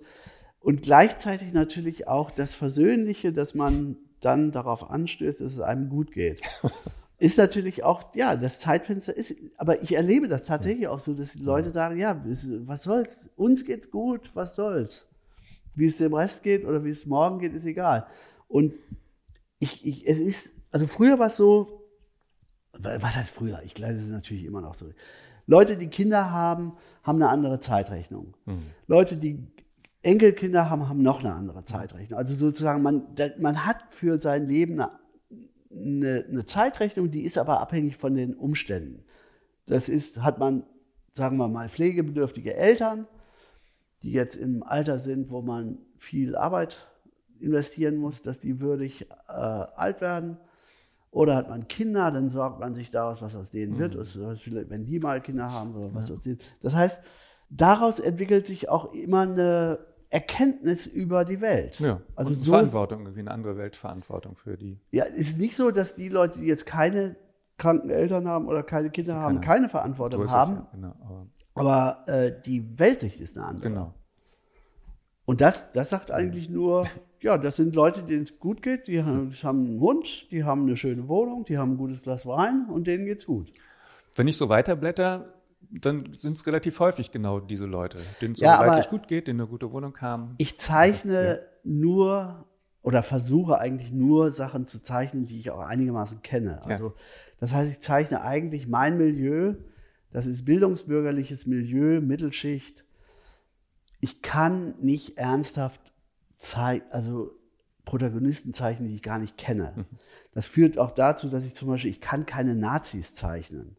Und gleichzeitig natürlich auch das Versöhnliche, dass man dann darauf anstößt, dass es einem gut geht. Ist natürlich auch, ja, das Zeitfenster ist, aber ich erlebe das tatsächlich auch so, dass die Leute sagen, ja, was soll's? Uns geht's gut, was soll's? Wie es dem Rest geht oder wie es morgen geht, ist egal. Und ich, ich, es ist, also früher war es so, was heißt früher? Ich glaube, es ist natürlich immer noch so. Leute, die Kinder haben, haben eine andere Zeitrechnung. Mhm. Leute, die Enkelkinder haben, haben noch eine andere Zeitrechnung. Also sozusagen, man, man hat für sein Leben eine, eine, eine Zeitrechnung, die ist aber abhängig von den Umständen. Das ist, hat man, sagen wir mal, pflegebedürftige Eltern, die jetzt im Alter sind, wo man viel Arbeit investieren muss, dass die würdig äh, alt werden. Oder hat man Kinder, dann sorgt man sich daraus, was aus denen mhm. wird. Also, wenn die mal Kinder haben, was ja. aus denen. Das heißt, daraus entwickelt sich auch immer eine Erkenntnis über die Welt. Ja, also so Verantwortung, irgendwie eine andere Weltverantwortung für die. Ja, ist nicht so, dass die Leute, die jetzt keine kranken Eltern haben oder keine Kinder haben, keine, keine Verantwortung haben. Ja, genau, aber, aber äh, die Weltsicht ist eine andere. Genau. Und das, das sagt eigentlich nur, ja, das sind Leute, denen es gut geht, die haben, die haben einen Hund, die haben eine schöne Wohnung, die haben ein gutes Glas Wein und denen geht's gut. Wenn ich so weiterblätter, dann sind es relativ häufig genau diese Leute, denen es ja, so gut geht, denen eine gute Wohnung haben. Ich zeichne ja. nur oder versuche eigentlich nur Sachen zu zeichnen, die ich auch einigermaßen kenne. Also ja. das heißt, ich zeichne eigentlich mein Milieu, das ist bildungsbürgerliches Milieu, Mittelschicht. Ich kann nicht ernsthaft zeigen, also Protagonisten zeichnen, die ich gar nicht kenne. Mhm. Das führt auch dazu, dass ich zum Beispiel, ich kann keine Nazis zeichnen.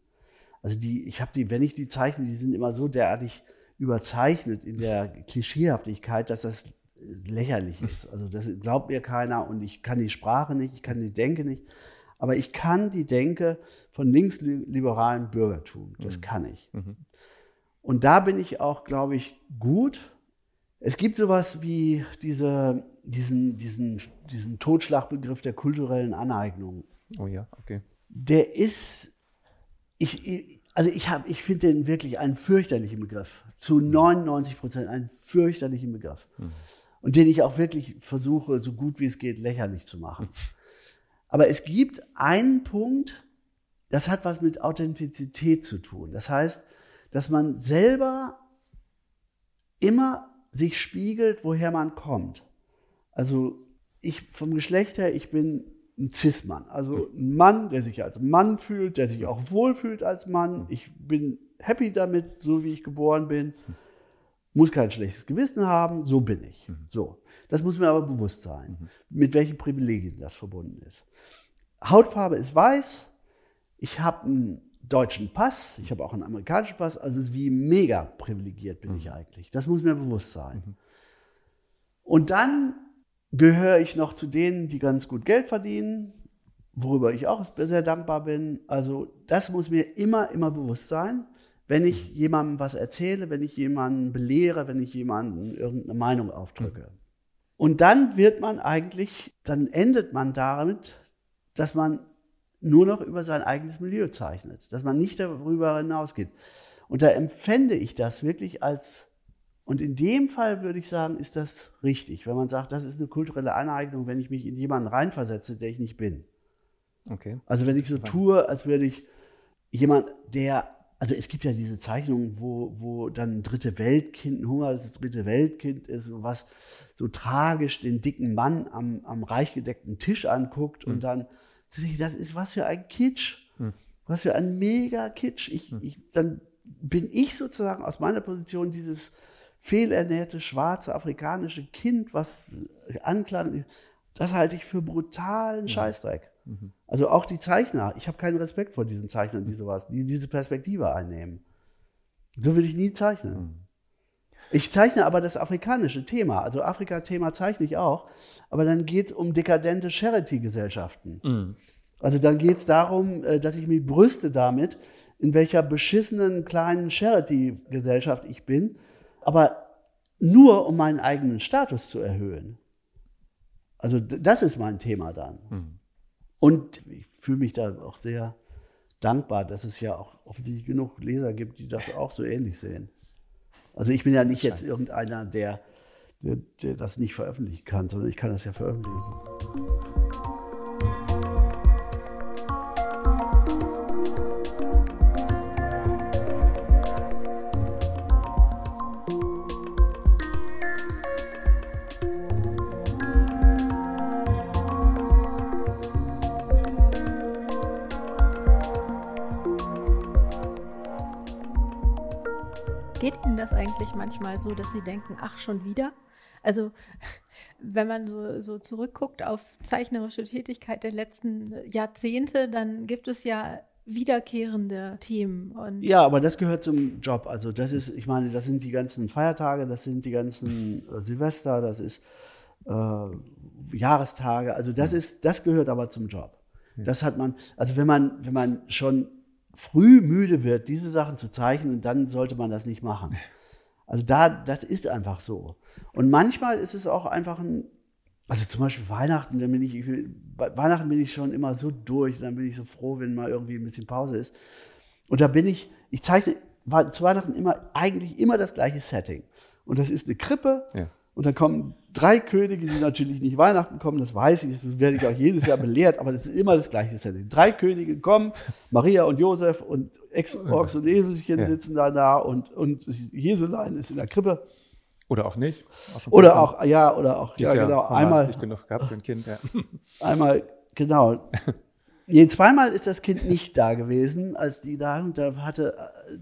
Also die, ich habe die, wenn ich die zeichne, die sind immer so derartig überzeichnet in der Klischeehaftigkeit, dass das lächerlich ist. Also das glaubt mir keiner und ich kann die Sprache nicht, ich kann die Denke nicht. Aber ich kann die Denke von linksliberalen Bürgertum. Das mhm. kann ich. Mhm. Und da bin ich auch, glaube ich, gut. Es gibt sowas wie diese, diesen, diesen, diesen Totschlagbegriff der kulturellen Aneignung. Oh ja, okay. Der ist ich, also ich habe, ich finde den wirklich einen fürchterlichen Begriff. Zu 99 Prozent einen fürchterlichen Begriff. Mhm. Und den ich auch wirklich versuche, so gut wie es geht, lächerlich zu machen. Aber es gibt einen Punkt, das hat was mit Authentizität zu tun. Das heißt, dass man selber immer sich spiegelt, woher man kommt. Also ich vom Geschlecht her, ich bin ein Cis-Mann. Also ein Mann, der sich als Mann fühlt, der sich auch wohlfühlt als Mann. Ich bin happy damit, so wie ich geboren bin. Muss kein schlechtes Gewissen haben, so bin ich. So. Das muss mir aber bewusst sein, mit welchen Privilegien das verbunden ist. Hautfarbe ist weiß. Ich habe einen deutschen Pass. Ich habe auch einen amerikanischen Pass. Also wie mega privilegiert bin ich eigentlich. Das muss mir bewusst sein. Und dann gehöre ich noch zu denen, die ganz gut Geld verdienen, worüber ich auch sehr dankbar bin. Also das muss mir immer, immer bewusst sein, wenn ich jemandem was erzähle, wenn ich jemanden belehre, wenn ich jemanden irgendeine Meinung aufdrücke. Und dann wird man eigentlich, dann endet man damit, dass man nur noch über sein eigenes Milieu zeichnet, dass man nicht darüber hinausgeht. Und da empfände ich das wirklich als und in dem Fall würde ich sagen, ist das richtig, wenn man sagt, das ist eine kulturelle Aneignung, wenn ich mich in jemanden reinversetze, der ich nicht bin. Okay. Also wenn ich so tue, als würde ich jemand, der, also es gibt ja diese Zeichnungen, wo, wo dann ein dritte Weltkind, ein Hunger, das dritte Weltkind ist, was so tragisch den dicken Mann am, am reich gedeckten Tisch anguckt mhm. und dann, das ist was für ein Kitsch. Mhm. Was für ein mega Kitsch. Ich, mhm. ich, dann bin ich sozusagen aus meiner Position dieses fehlernährte, schwarze, afrikanische Kind, was anklang, das halte ich für brutalen Scheißdreck. Mhm. Also auch die Zeichner, ich habe keinen Respekt vor diesen Zeichnern, die sowas, die diese Perspektive einnehmen. So will ich nie zeichnen. Mhm. Ich zeichne aber das afrikanische Thema, also Afrika-Thema zeichne ich auch, aber dann geht es um dekadente Charity-Gesellschaften. Mhm. Also dann geht es darum, äh, dass ich mich brüste damit, in welcher beschissenen kleinen Charity-Gesellschaft ich bin aber nur um meinen eigenen Status zu erhöhen. Also das ist mein Thema dann. Mhm. Und ich fühle mich da auch sehr dankbar, dass es ja auch offensichtlich genug Leser gibt, die das auch so ähnlich sehen. Also ich bin ja nicht jetzt irgendeiner, der, der, der das nicht veröffentlichen kann, sondern ich kann das ja veröffentlichen. Ihnen das eigentlich manchmal so, dass Sie denken, ach, schon wieder? Also, wenn man so, so zurückguckt auf zeichnerische Tätigkeit der letzten Jahrzehnte, dann gibt es ja wiederkehrende Themen. Und Ja, aber das gehört zum Job. Also das ist, ich meine, das sind die ganzen Feiertage, das sind die ganzen äh, Silvester, das ist äh, Jahrestage. Also das ist, das gehört aber zum Job. Das hat man, also wenn man, wenn man schon früh müde wird, diese Sachen zu zeichnen, dann sollte man das nicht machen. Also da, das ist einfach so. Und manchmal ist es auch einfach ein, also zum Beispiel Weihnachten, dann bin ich, bei Weihnachten bin ich schon immer so durch, dann bin ich so froh, wenn mal irgendwie ein bisschen Pause ist. Und da bin ich, ich zeichne zu Weihnachten immer, eigentlich immer das gleiche Setting. Und das ist eine Krippe. Ja. Und dann kommen drei Könige, die natürlich nicht Weihnachten kommen, das weiß ich, das werde ich auch jedes Jahr belehrt, aber das ist immer das gleiche Setting. Drei Könige kommen, Maria und Josef und Ex Ochs und Eselchen Ja. sitzen da da und, und Jesulein ist in der Krippe. Oder auch nicht. Auch Oder auch, ja, oder auch, Dieses ja, genau, einmal, Nicht genug gehabt für ein Kind, ja. einmal, genau. Nee, zweimal ist das Kind nicht da gewesen, als die da, und da hatte,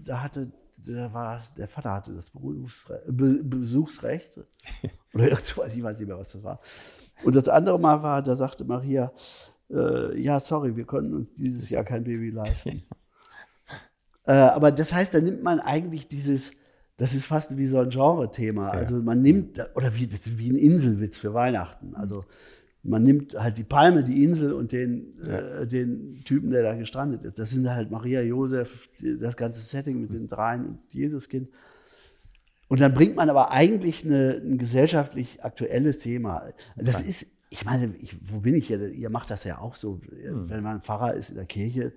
da hatte, da war, der Vater hatte das Berufsre Be Besuchsrecht. Oder irgendwas, ich weiß nicht mehr, was das war. Und das andere Mal war, da sagte Maria, äh, ja, sorry, wir konnten uns dieses Jahr kein Baby leisten. äh, aber das heißt, da nimmt man eigentlich dieses, das ist fast wie so ein Genre-Thema. Also man nimmt, oder wie, das ist wie ein Inselwitz für Weihnachten. Also man nimmt halt die Palme, die Insel und den, äh, den Typen, der da gestrandet ist. Das sind halt Maria, Josef, das ganze Setting mit den Dreien und Jesuskind. Und dann bringt man aber eigentlich eine, ein gesellschaftlich aktuelles Thema. Das ist, ich meine, ich, wo bin ich hier? Ihr macht das ja auch so. Wenn man Pfarrer ist in der Kirche,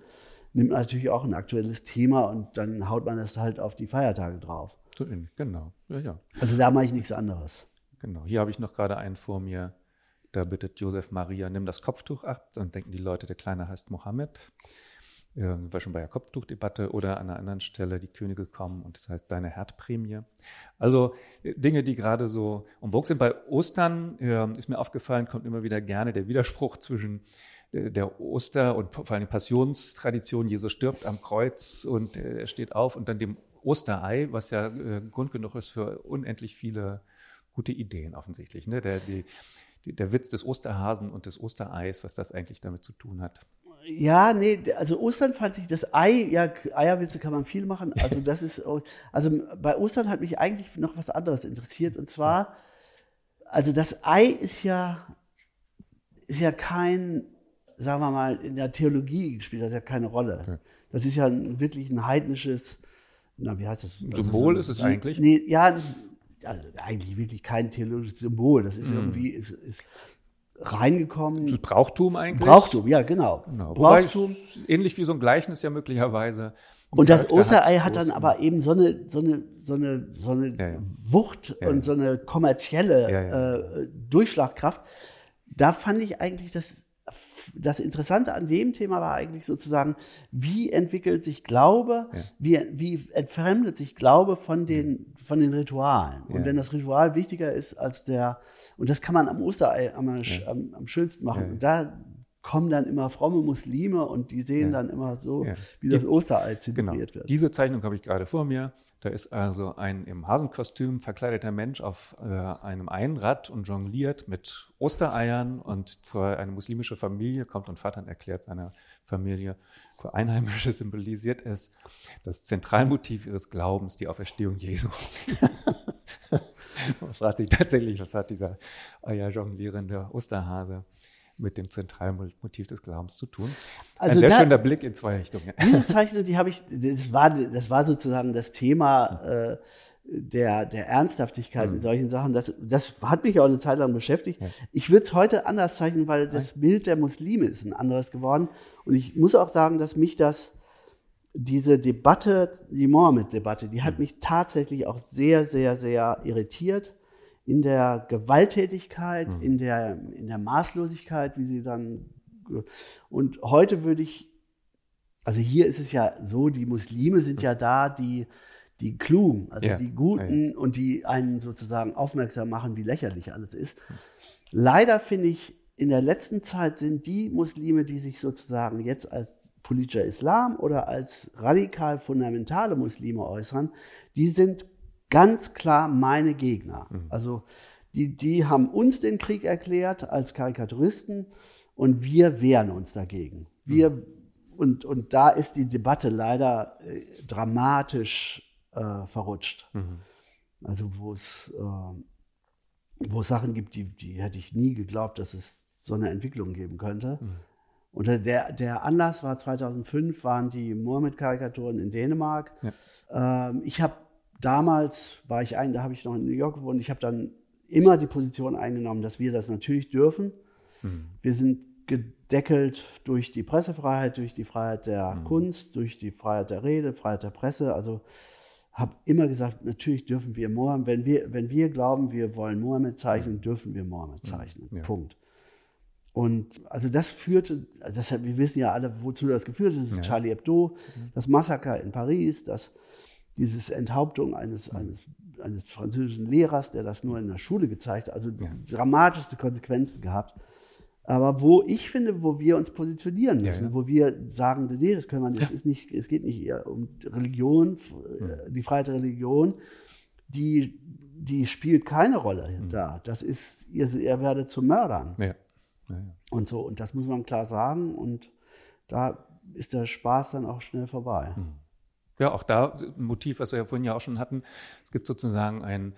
nimmt man natürlich auch ein aktuelles Thema und dann haut man das halt auf die Feiertage drauf. So ähnlich, genau. Ja, ja. Also da mache ich nichts anderes. Genau. Hier habe ich noch gerade einen vor mir. Da bittet Josef Maria, nimm das Kopftuch ab. Dann denken die Leute, der Kleine heißt Mohammed. War schon bei der Kopftuchdebatte oder an einer anderen Stelle die Könige kommen und das heißt deine Herdprämie. Also äh, Dinge, die gerade so um vogue sind. Bei Ostern ist mir aufgefallen, kommt immer wieder gerne der Widerspruch zwischen äh, der Oster- und vor allem Passionstradition, Jesus stirbt am Kreuz und äh, er steht auf und dann dem Osterei, was ja Grund genug ist für unendlich viele gute Ideen offensichtlich. Ne? Der, die, der Witz des Osterhasen und des Ostereis, was das eigentlich damit zu tun hat. Ja, nee, also Ostern fand ich das Ei, ja, Eierwitze kann man viel machen. Also das ist, also bei Ostern hat mich eigentlich noch was anderes interessiert und zwar, also das Ei ist ja, ist ja kein, sagen wir mal, in der Theologie spielt das ja keine Rolle. Das ist ja ein, wirklich ein heidnisches, na, wie heißt das? Symbol ist es eigentlich? Nee, ja, ja, eigentlich wirklich kein theologisches Symbol. Das ist Hm. irgendwie, ist, ist reingekommen. Das Brauchtum eigentlich? Brauchtum, ja, genau. Genau. Brauchtum. ähnlich wie so ein Gleichnis ja möglicherweise. Und das Osterei hat, dann aber eben so eine, so eine, so eine, so eine Ja, ja. Wucht Ja, und so eine kommerzielle. Äh, Durchschlagkraft. Da fand ich eigentlich das, das Interessante an dem Thema war eigentlich sozusagen, wie entwickelt sich Glaube, wie, wie entfremdet sich Glaube von den, von den Ritualen. Und Ja. wenn das Ritual wichtiger ist als der, und das kann man am Osterei am, am, am schönsten machen. Und da kommen dann immer fromme Muslime und die sehen dann immer so, Ja. wie das Osterei Genau. zelebriert wird. Diese Zeichnung habe ich gerade vor mir. Da ist also ein im Hasenkostüm verkleideter Mensch auf äh, einem Einrad und jongliert mit Ostereiern und zwar eine muslimische Familie kommt und Vater erklärt seiner Familie, für Einheimische symbolisiert es das Zentralmotiv ihres Glaubens, die Auferstehung Jesu. Man fragt sich tatsächlich, was hat dieser Eierjonglierende Osterhase mit dem Zentralmotiv des Glaubens zu tun? Also Ein sehr da- schöner Blick in zwei Richtungen. Diese Zeichnung, die habe ich, das war, das war sozusagen das Thema äh, der, der Ernsthaftigkeit Mhm. in solchen Sachen. Das, das hat mich auch eine Zeit lang beschäftigt. Ich würde es heute anders zeichnen, weil das Bild der Muslime ist ein anderes geworden. Und ich muss auch sagen, dass mich das, diese Debatte, die Mohammed-Debatte, die Mhm. hat mich tatsächlich auch sehr, sehr, sehr irritiert. In der Gewalttätigkeit, mhm. in, der, in der Maßlosigkeit, wie sie dann. Und heute würde ich, also hier ist es ja so, die Muslime sind ja da, die, die klugen, also ja. die Guten ja, ja. und die einen sozusagen aufmerksam machen, wie lächerlich alles ist. Leider finde ich, in der letzten Zeit sind die Muslime, die sich sozusagen jetzt als politischer Islam oder als radikal fundamentale Muslime äußern, die sind ganz klar meine Gegner. Mhm. Also die, die haben uns den Krieg erklärt als Karikaturisten und wir wehren uns dagegen. Wir, mhm. und, und da ist die Debatte leider äh, dramatisch äh, verrutscht. Mhm. Also wo es, äh, wo es Sachen gibt, die, die hätte ich nie geglaubt, dass es so eine Entwicklung geben könnte. Mhm. Und der, der Anlass war 2005, waren die Mohammed-Karikaturen in Dänemark. Ja. Ähm, ich habe damals, war ich ein, da habe ich noch in New York gewohnt, ich habe dann immer die Position eingenommen, dass wir das natürlich dürfen. Mhm. Wir sind gedeckelt durch die Pressefreiheit, durch die Freiheit der mhm. Kunst, durch die Freiheit der Rede, Freiheit der Presse. Also habe immer gesagt, natürlich dürfen wir Mohammed, wenn wir, wenn wir glauben, wir wollen Mohammed zeichnen, dürfen wir Mohammed zeichnen. Ja. Punkt. Und also das führte, also das, wir wissen ja alle, wozu das geführt hat. Das ist ja. Charlie Hebdo, mhm. das Massaker in Paris, das, diese Enthauptung eines, mhm. eines, eines französischen Lehrers, der das nur in der Schule gezeigt hat. Also ja. dramatischste Konsequenzen gehabt. Aber wo ich finde, wo wir uns positionieren müssen, ja, ja. wo wir sagen, nee, das können wir nicht, es ist nicht, es geht nicht um Religion, mhm. die Freiheit der Religion, die, die spielt keine Rolle mhm. da. Das ist, ihr, ihr werdet zu Mördern. Ja. Und so, und das muss man klar sagen. Und da ist der Spaß dann auch schnell vorbei. Mhm. Ja, auch da ein Motiv, was wir ja vorhin ja auch schon hatten. Es gibt sozusagen ein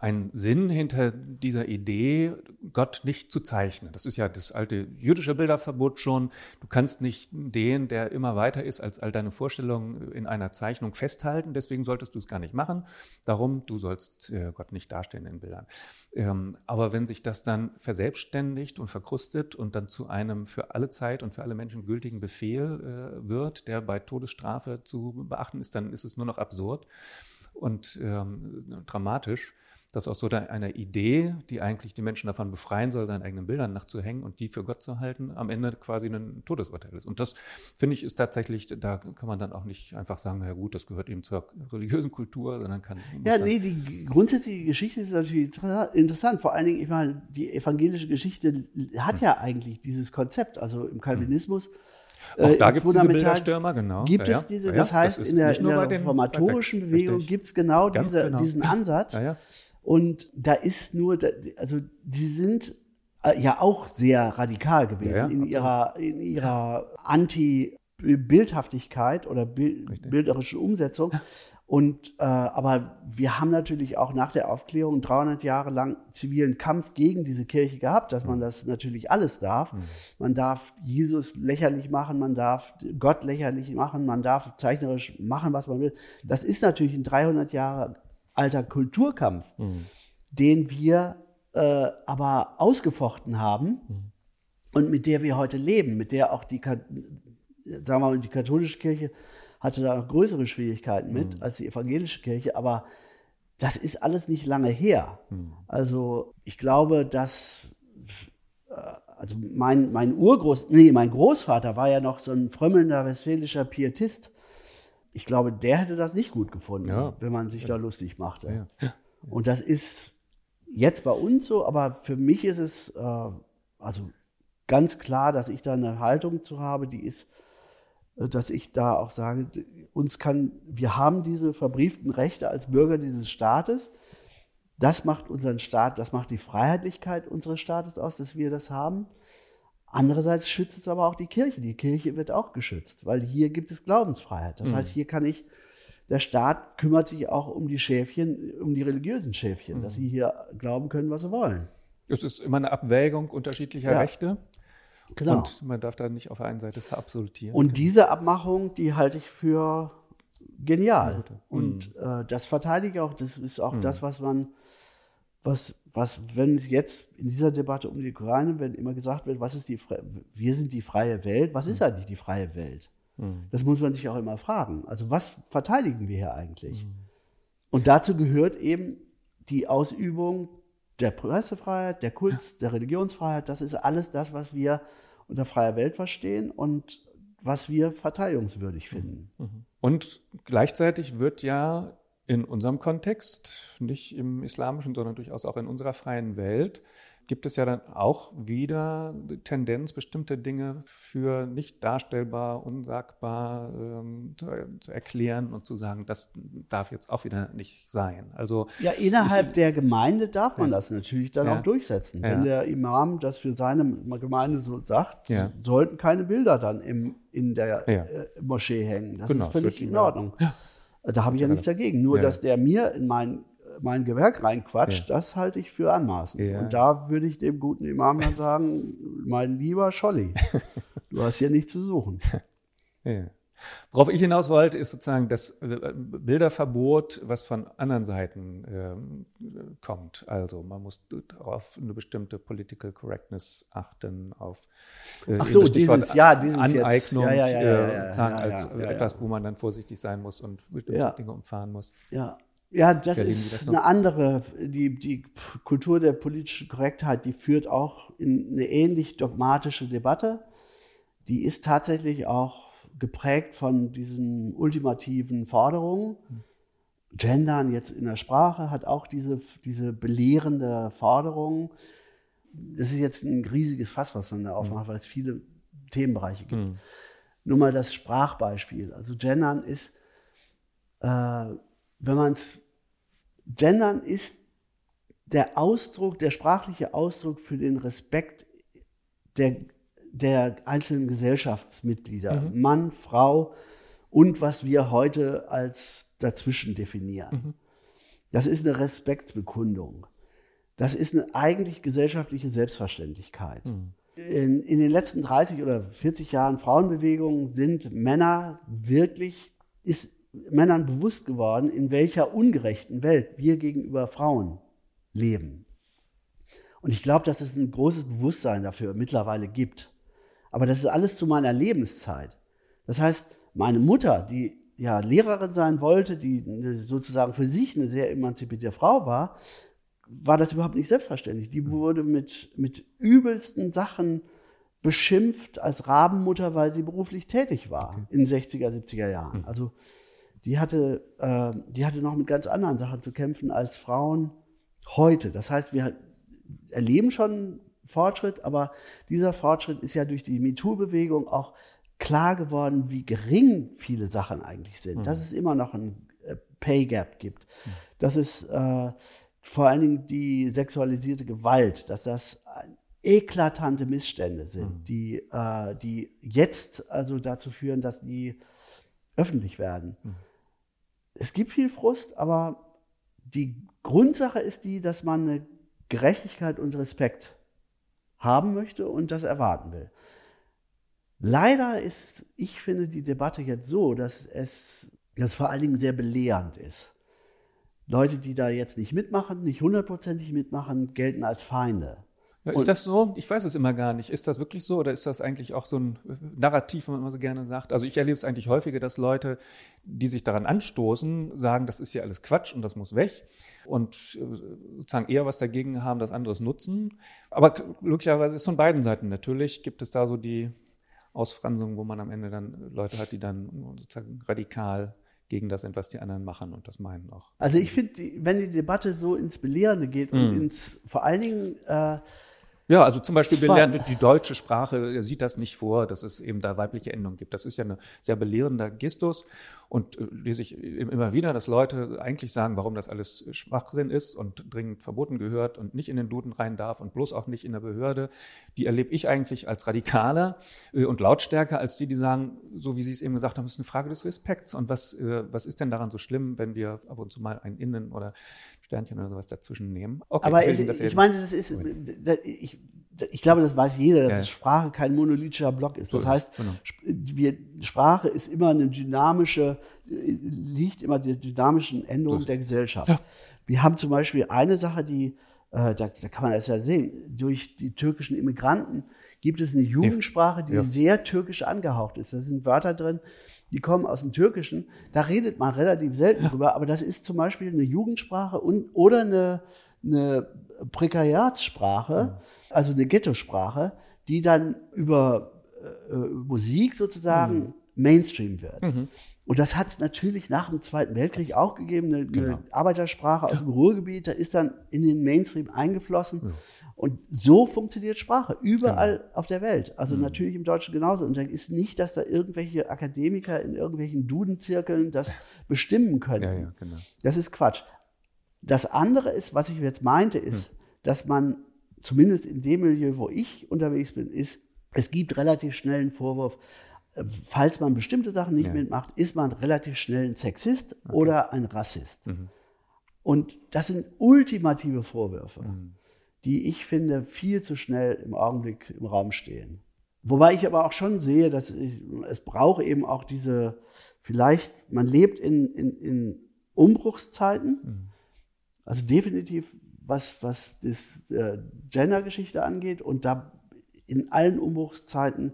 ein Sinn hinter dieser Idee, Gott nicht zu zeichnen. Das ist ja das alte jüdische Bilderverbot schon. Du kannst nicht den, der immer weiter ist als all deine Vorstellungen in einer Zeichnung festhalten. Deswegen solltest du es gar nicht machen. Darum, du sollst äh, Gott nicht darstellen in Bildern. Ähm, aber wenn sich das dann verselbstständigt und verkrustet und dann zu einem für alle Zeit und für alle Menschen gültigen Befehl äh, wird, der bei Todesstrafe zu beachten ist, dann ist es nur noch absurd und ähm, dramatisch dass aus so einer Idee, die eigentlich die Menschen davon befreien soll, seinen eigenen Bildern nachzuhängen und die für Gott zu halten, am Ende quasi ein Todesurteil ist. Und das, finde ich, ist tatsächlich, da kann man dann auch nicht einfach sagen, na gut, das gehört eben zur religiösen Kultur, sondern kann. Ja, nee, die grundsätzliche Geschichte ist natürlich interessant. Vor allen Dingen, ich meine, die evangelische Geschichte hat hm. ja eigentlich dieses Konzept, also im Calvinismus. Hm. Auch da gibt es diese Bilderstürmer, genau. Gibt es diese, das heißt, das in der, in der reformatorischen Bewegung gibt es genau, diese, genau diesen Ansatz. Ja, ja. Und da ist nur, also sie sind äh, ja auch sehr radikal gewesen ja, in, ihrer, in ihrer Anti-Bildhaftigkeit oder bild, bilderischen Umsetzung. Und äh, aber wir haben natürlich auch nach der Aufklärung 300 Jahre lang zivilen Kampf gegen diese Kirche gehabt, dass man mhm. das natürlich alles darf. Mhm. Man darf Jesus lächerlich machen, man darf Gott lächerlich machen, man darf zeichnerisch machen, was man will. Das ist natürlich in 300 Jahre alter Kulturkampf, mhm. den wir äh, aber ausgefochten haben mhm. und mit der wir heute leben, mit der auch die, sagen wir mal, die katholische Kirche hatte da noch größere Schwierigkeiten mit mhm. als die evangelische Kirche, aber das ist alles nicht lange her. Mhm. Also ich glaube, dass äh, also mein, mein Urgroß, nee, mein Großvater war ja noch so ein frömmelnder westfälischer Pietist ich glaube, der hätte das nicht gut gefunden, ja. wenn man sich da lustig machte. Ja. Und das ist jetzt bei uns so, aber für mich ist es äh, also ganz klar, dass ich da eine Haltung zu habe, die ist, äh, dass ich da auch sage, uns kann, wir haben diese verbrieften Rechte als Bürger dieses Staates. Das macht unseren Staat, das macht die Freiheitlichkeit unseres Staates aus, dass wir das haben. Andererseits schützt es aber auch die Kirche. Die Kirche wird auch geschützt, weil hier gibt es Glaubensfreiheit. Das mhm. heißt, hier kann ich, der Staat kümmert sich auch um die Schäfchen, um die religiösen Schäfchen, mhm. dass sie hier glauben können, was sie wollen. Es ist immer eine Abwägung unterschiedlicher ja. Rechte. Genau. Und man darf da nicht auf der einen Seite verabsolutieren. Und diese Abmachung, die halte ich für genial. Und mhm. äh, das verteidige ich auch. Das ist auch mhm. das, was man was, was, wenn es jetzt in dieser Debatte um die Ukraine, wenn immer gesagt wird, was ist die, wir sind die freie Welt, was ist hm. eigentlich die freie Welt? Mhm. Das muss man sich auch immer fragen. Also was verteidigen wir hier eigentlich? Mhm. Und dazu gehört eben die Ausübung der Pressefreiheit, der Kunst, der Religionsfreiheit, das ist alles das, was wir unter freier Welt verstehen und was wir verteidigungswürdig finden. Mhm. Und gleichzeitig wird ja in unserem Kontext, nicht im islamischen, sondern durchaus auch in unserer freien Welt, gibt es ja dann auch wieder die Tendenz, bestimmte Dinge für nicht darstellbar, unsagbar ähm, zu, zu, erklären und zu sagen, das darf jetzt auch wieder nicht sein. Also ja, innerhalb ich, der Gemeinde darf man ja. das natürlich dann ja. auch durchsetzen. Wenn der Imam das für seine Gemeinde so sagt, ja. sollten keine Bilder dann im, in der äh, Moschee hängen. Das genau, ist völlig in Ordnung. Da habe ich ja nichts dagegen. Nur, dass der mir in mein mein Gewerk reinquatscht, ja. das halte ich für anmaßend. Ja. Und da würde ich dem guten Imam dann sagen, mein lieber Scholli, du hast hier nichts zu suchen. Ja. Worauf ich hinaus wollte, ist sozusagen das äh, Bilderverbot, was von anderen Seiten ähm, kommt. Also man muss auf eine bestimmte Political Correctness achten, auf äh, Ach so, dieses, ja, dieses Aneignung, ja, ja, ja, ja, sozusagen als etwas, wo man dann vorsichtig sein muss und bestimmte Dinge umfahren muss. Ja, ja, das ist das eine andere, die, die Kultur der politischen Korrektheit, die führt auch in eine ähnlich dogmatische Debatte. Die ist tatsächlich auch geprägt von diesen ultimativen Forderungen. Gendern jetzt in der Sprache hat auch diese, diese belehrende Forderung. Das ist jetzt ein riesiges Fass, was man da aufmacht, weil es viele Themenbereiche gibt. Mhm. Nur mal das Sprachbeispiel. Also Gendern ist äh, wenn man es gendern ist der Ausdruck, der sprachliche Ausdruck für den Respekt der, der einzelnen Gesellschaftsmitglieder, mhm. Mann, Frau und was wir heute als dazwischen definieren. Mhm. Das ist eine Respektsbekundung. Das ist eine eigentlich gesellschaftliche Selbstverständlichkeit. Mhm. In, in, den letzten 30 oder 40 Jahren Frauenbewegung sind Männer wirklich, ist Männern bewusst geworden, in welcher ungerechten Welt wir gegenüber Frauen leben. Und ich glaube, dass es ein großes Bewusstsein dafür mittlerweile gibt. Aber das ist alles zu meiner Lebenszeit. Das heißt, meine Mutter, die ja Lehrerin sein wollte, die sozusagen für sich eine sehr emanzipierte Frau war, war das überhaupt nicht selbstverständlich. Die wurde mit, mit übelsten Sachen beschimpft als Rabenmutter, weil sie beruflich tätig war okay. in 60er, 70er Jahren. Hm. Also die hatte, äh, die hatte noch mit ganz anderen Sachen zu kämpfen als Frauen heute. Das heißt, wir erleben schon Fortschritt, aber dieser Fortschritt ist ja durch die MeToo-Bewegung auch klar geworden, wie gering viele Sachen eigentlich sind. Mhm. Dass es immer noch ein äh, Pay Gap gibt. Mhm. Dass es äh, vor allen Dingen die sexualisierte Gewalt, dass das eklatante Missstände sind, mhm. die, äh, die jetzt also dazu führen, dass die öffentlich werden. Mhm es gibt viel Frust, aber die Grundsache ist die, dass man eine Gerechtigkeit und Respekt haben möchte und das erwarten will. Leider ist, ich finde, die Debatte jetzt so, dass es dass vor allen Dingen sehr belehrend ist. Leute, die da jetzt nicht mitmachen, nicht hundertprozentig mitmachen, gelten als Feinde. Ist das so? Ich weiß es immer gar nicht. Ist das wirklich so oder ist das eigentlich auch so ein Narrativ, wenn man immer so gerne sagt? Also ich erlebe es eigentlich häufiger, dass Leute, die sich daran anstoßen, sagen, das ist ja alles Quatsch und das muss weg und äh, sozusagen eher was dagegen haben, das anderes nutzen. Aber glücklicherweise ist von beiden Seiten natürlich, gibt es da so die Ausfranzung, wo man am Ende dann Leute hat, die dann sozusagen radikal gegen das sind, was die anderen machen und das meinen auch. Also ich finde, wenn die Debatte so ins Belehrende geht mm. und mhm. ins vor allen Dingen äh, ja, also zum Beispiel belernt die deutsche Sprache sieht das nicht vor, dass es eben da weibliche Endungen gibt. Das ist ja ein sehr belehrender Gestus. Und äh, lese ich immer wieder, dass Leute eigentlich sagen, warum das alles Schwachsinn ist und dringend verboten gehört und nicht in den Duden rein darf und bloß auch nicht in der Behörde. Die erlebe ich eigentlich als radikaler äh, und lautstärker als die, die sagen, so wie Sie es eben gesagt haben, es ist eine Frage des Respekts. Und was, äh, was ist denn daran so schlimm, wenn wir ab und zu mal ein Innen oder Sternchen oder sowas dazwischen nehmen? Okay, Aber ich, ich meine, das ist, ich, ich glaube, das weiß jeder, dass ja. Sprache kein monolithischer Block ist. Das so heißt, genau. wir, Sprache ist immer eine dynamische, liegt immer der dynamischen Änderung der Gesellschaft. Ja. Wir haben zum Beispiel eine Sache, die, äh, da, da, kann man das ja sehen, durch die türkischen Immigranten gibt es eine Jugendsprache, die ja. sehr türkisch angehaucht ist. Da sind Wörter drin, die kommen aus dem Türkischen. Da redet man relativ selten drüber, aber das ist zum Beispiel eine Jugendsprache und, oder eine, eine Prekariatssprache, also eine Ghetto-Sprache, die dann über äh, Musik sozusagen Mhm. Mainstream wird. Und das hat es natürlich nach dem Zweiten Weltkrieg auch gegeben, eine, Genau. eine Arbeitersprache aus dem Ruhrgebiet, da ist dann in den Mainstream eingeflossen. Und so funktioniert Sprache überall Genau. auf der Welt. Also Mhm. natürlich im Deutschen genauso. Und da ist nicht, dass da irgendwelche Akademiker in irgendwelchen Dudenzirkeln das bestimmen können. Ja, ja, genau. Das ist Quatsch. Das andere ist, was ich jetzt meinte, ist, dass man zumindest in dem Milieu, wo ich unterwegs bin, ist, es gibt relativ schnell einen Vorwurf, äh, falls man bestimmte Sachen nicht Ja. mitmacht, ist man relativ schnell ein Sexist oder ein Rassist. Und das sind ultimative Vorwürfe, die ich finde viel zu schnell im Augenblick im Raum stehen. Wobei ich aber auch schon sehe, dass ich, es braucht eben auch diese, vielleicht, man lebt in, in, in Umbruchszeiten, also definitiv was, was das äh, Gender-Geschichte angeht und da in allen Umbruchszeiten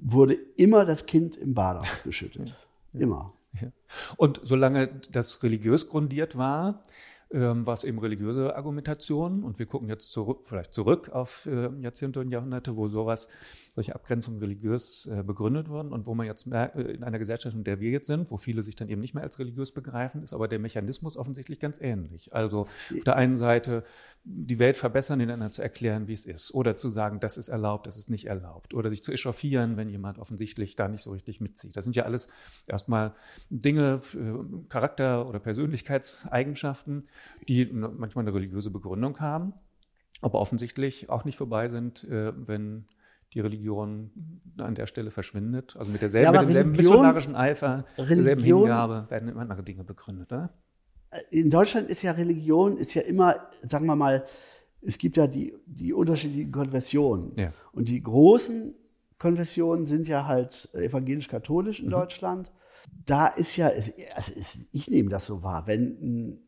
wurde immer das Kind im Bade ausgeschüttet. Immer. Ja. Und solange das religiös grundiert war, ähm, war es eben religiöse Argumentation. Und wir gucken jetzt zurück, vielleicht zurück auf äh, Jahrzehnte und Jahrhunderte, wo sowas, solche Abgrenzungen religiös äh, begründet wurden und wo man jetzt merkt, äh, in einer Gesellschaft, in der wir jetzt sind, wo viele sich dann eben nicht mehr als religiös begreifen, ist aber der Mechanismus offensichtlich ganz ähnlich. Also auf der einen Seite die Welt verbessern, den anderen zu erklären, wie es ist. Oder zu sagen, das ist erlaubt, das ist nicht erlaubt. Oder sich zu echauffieren, wenn jemand offensichtlich da nicht so richtig mitzieht. Das sind ja alles erstmal Dinge, äh, Charakter- oder Persönlichkeitseigenschaften, die manchmal eine religiöse Begründung haben, aber offensichtlich auch nicht vorbei sind, äh, wenn die Religion an der Stelle verschwindet. Also mit derselben, Ja, mit demselben Religion- missionarischen Eifer, derselben Religion- Hingabe werden immer andere Dinge begründet, oder? In Deutschland ist ja Religion, ist ja immer, sagen wir mal, es gibt ja die, die unterschiedlichen Konfessionen. Ja. Und die großen Konfessionen sind ja halt evangelisch-katholisch Mhm. in Deutschland. Da ist ja, also ich nehme das so wahr, wenn ein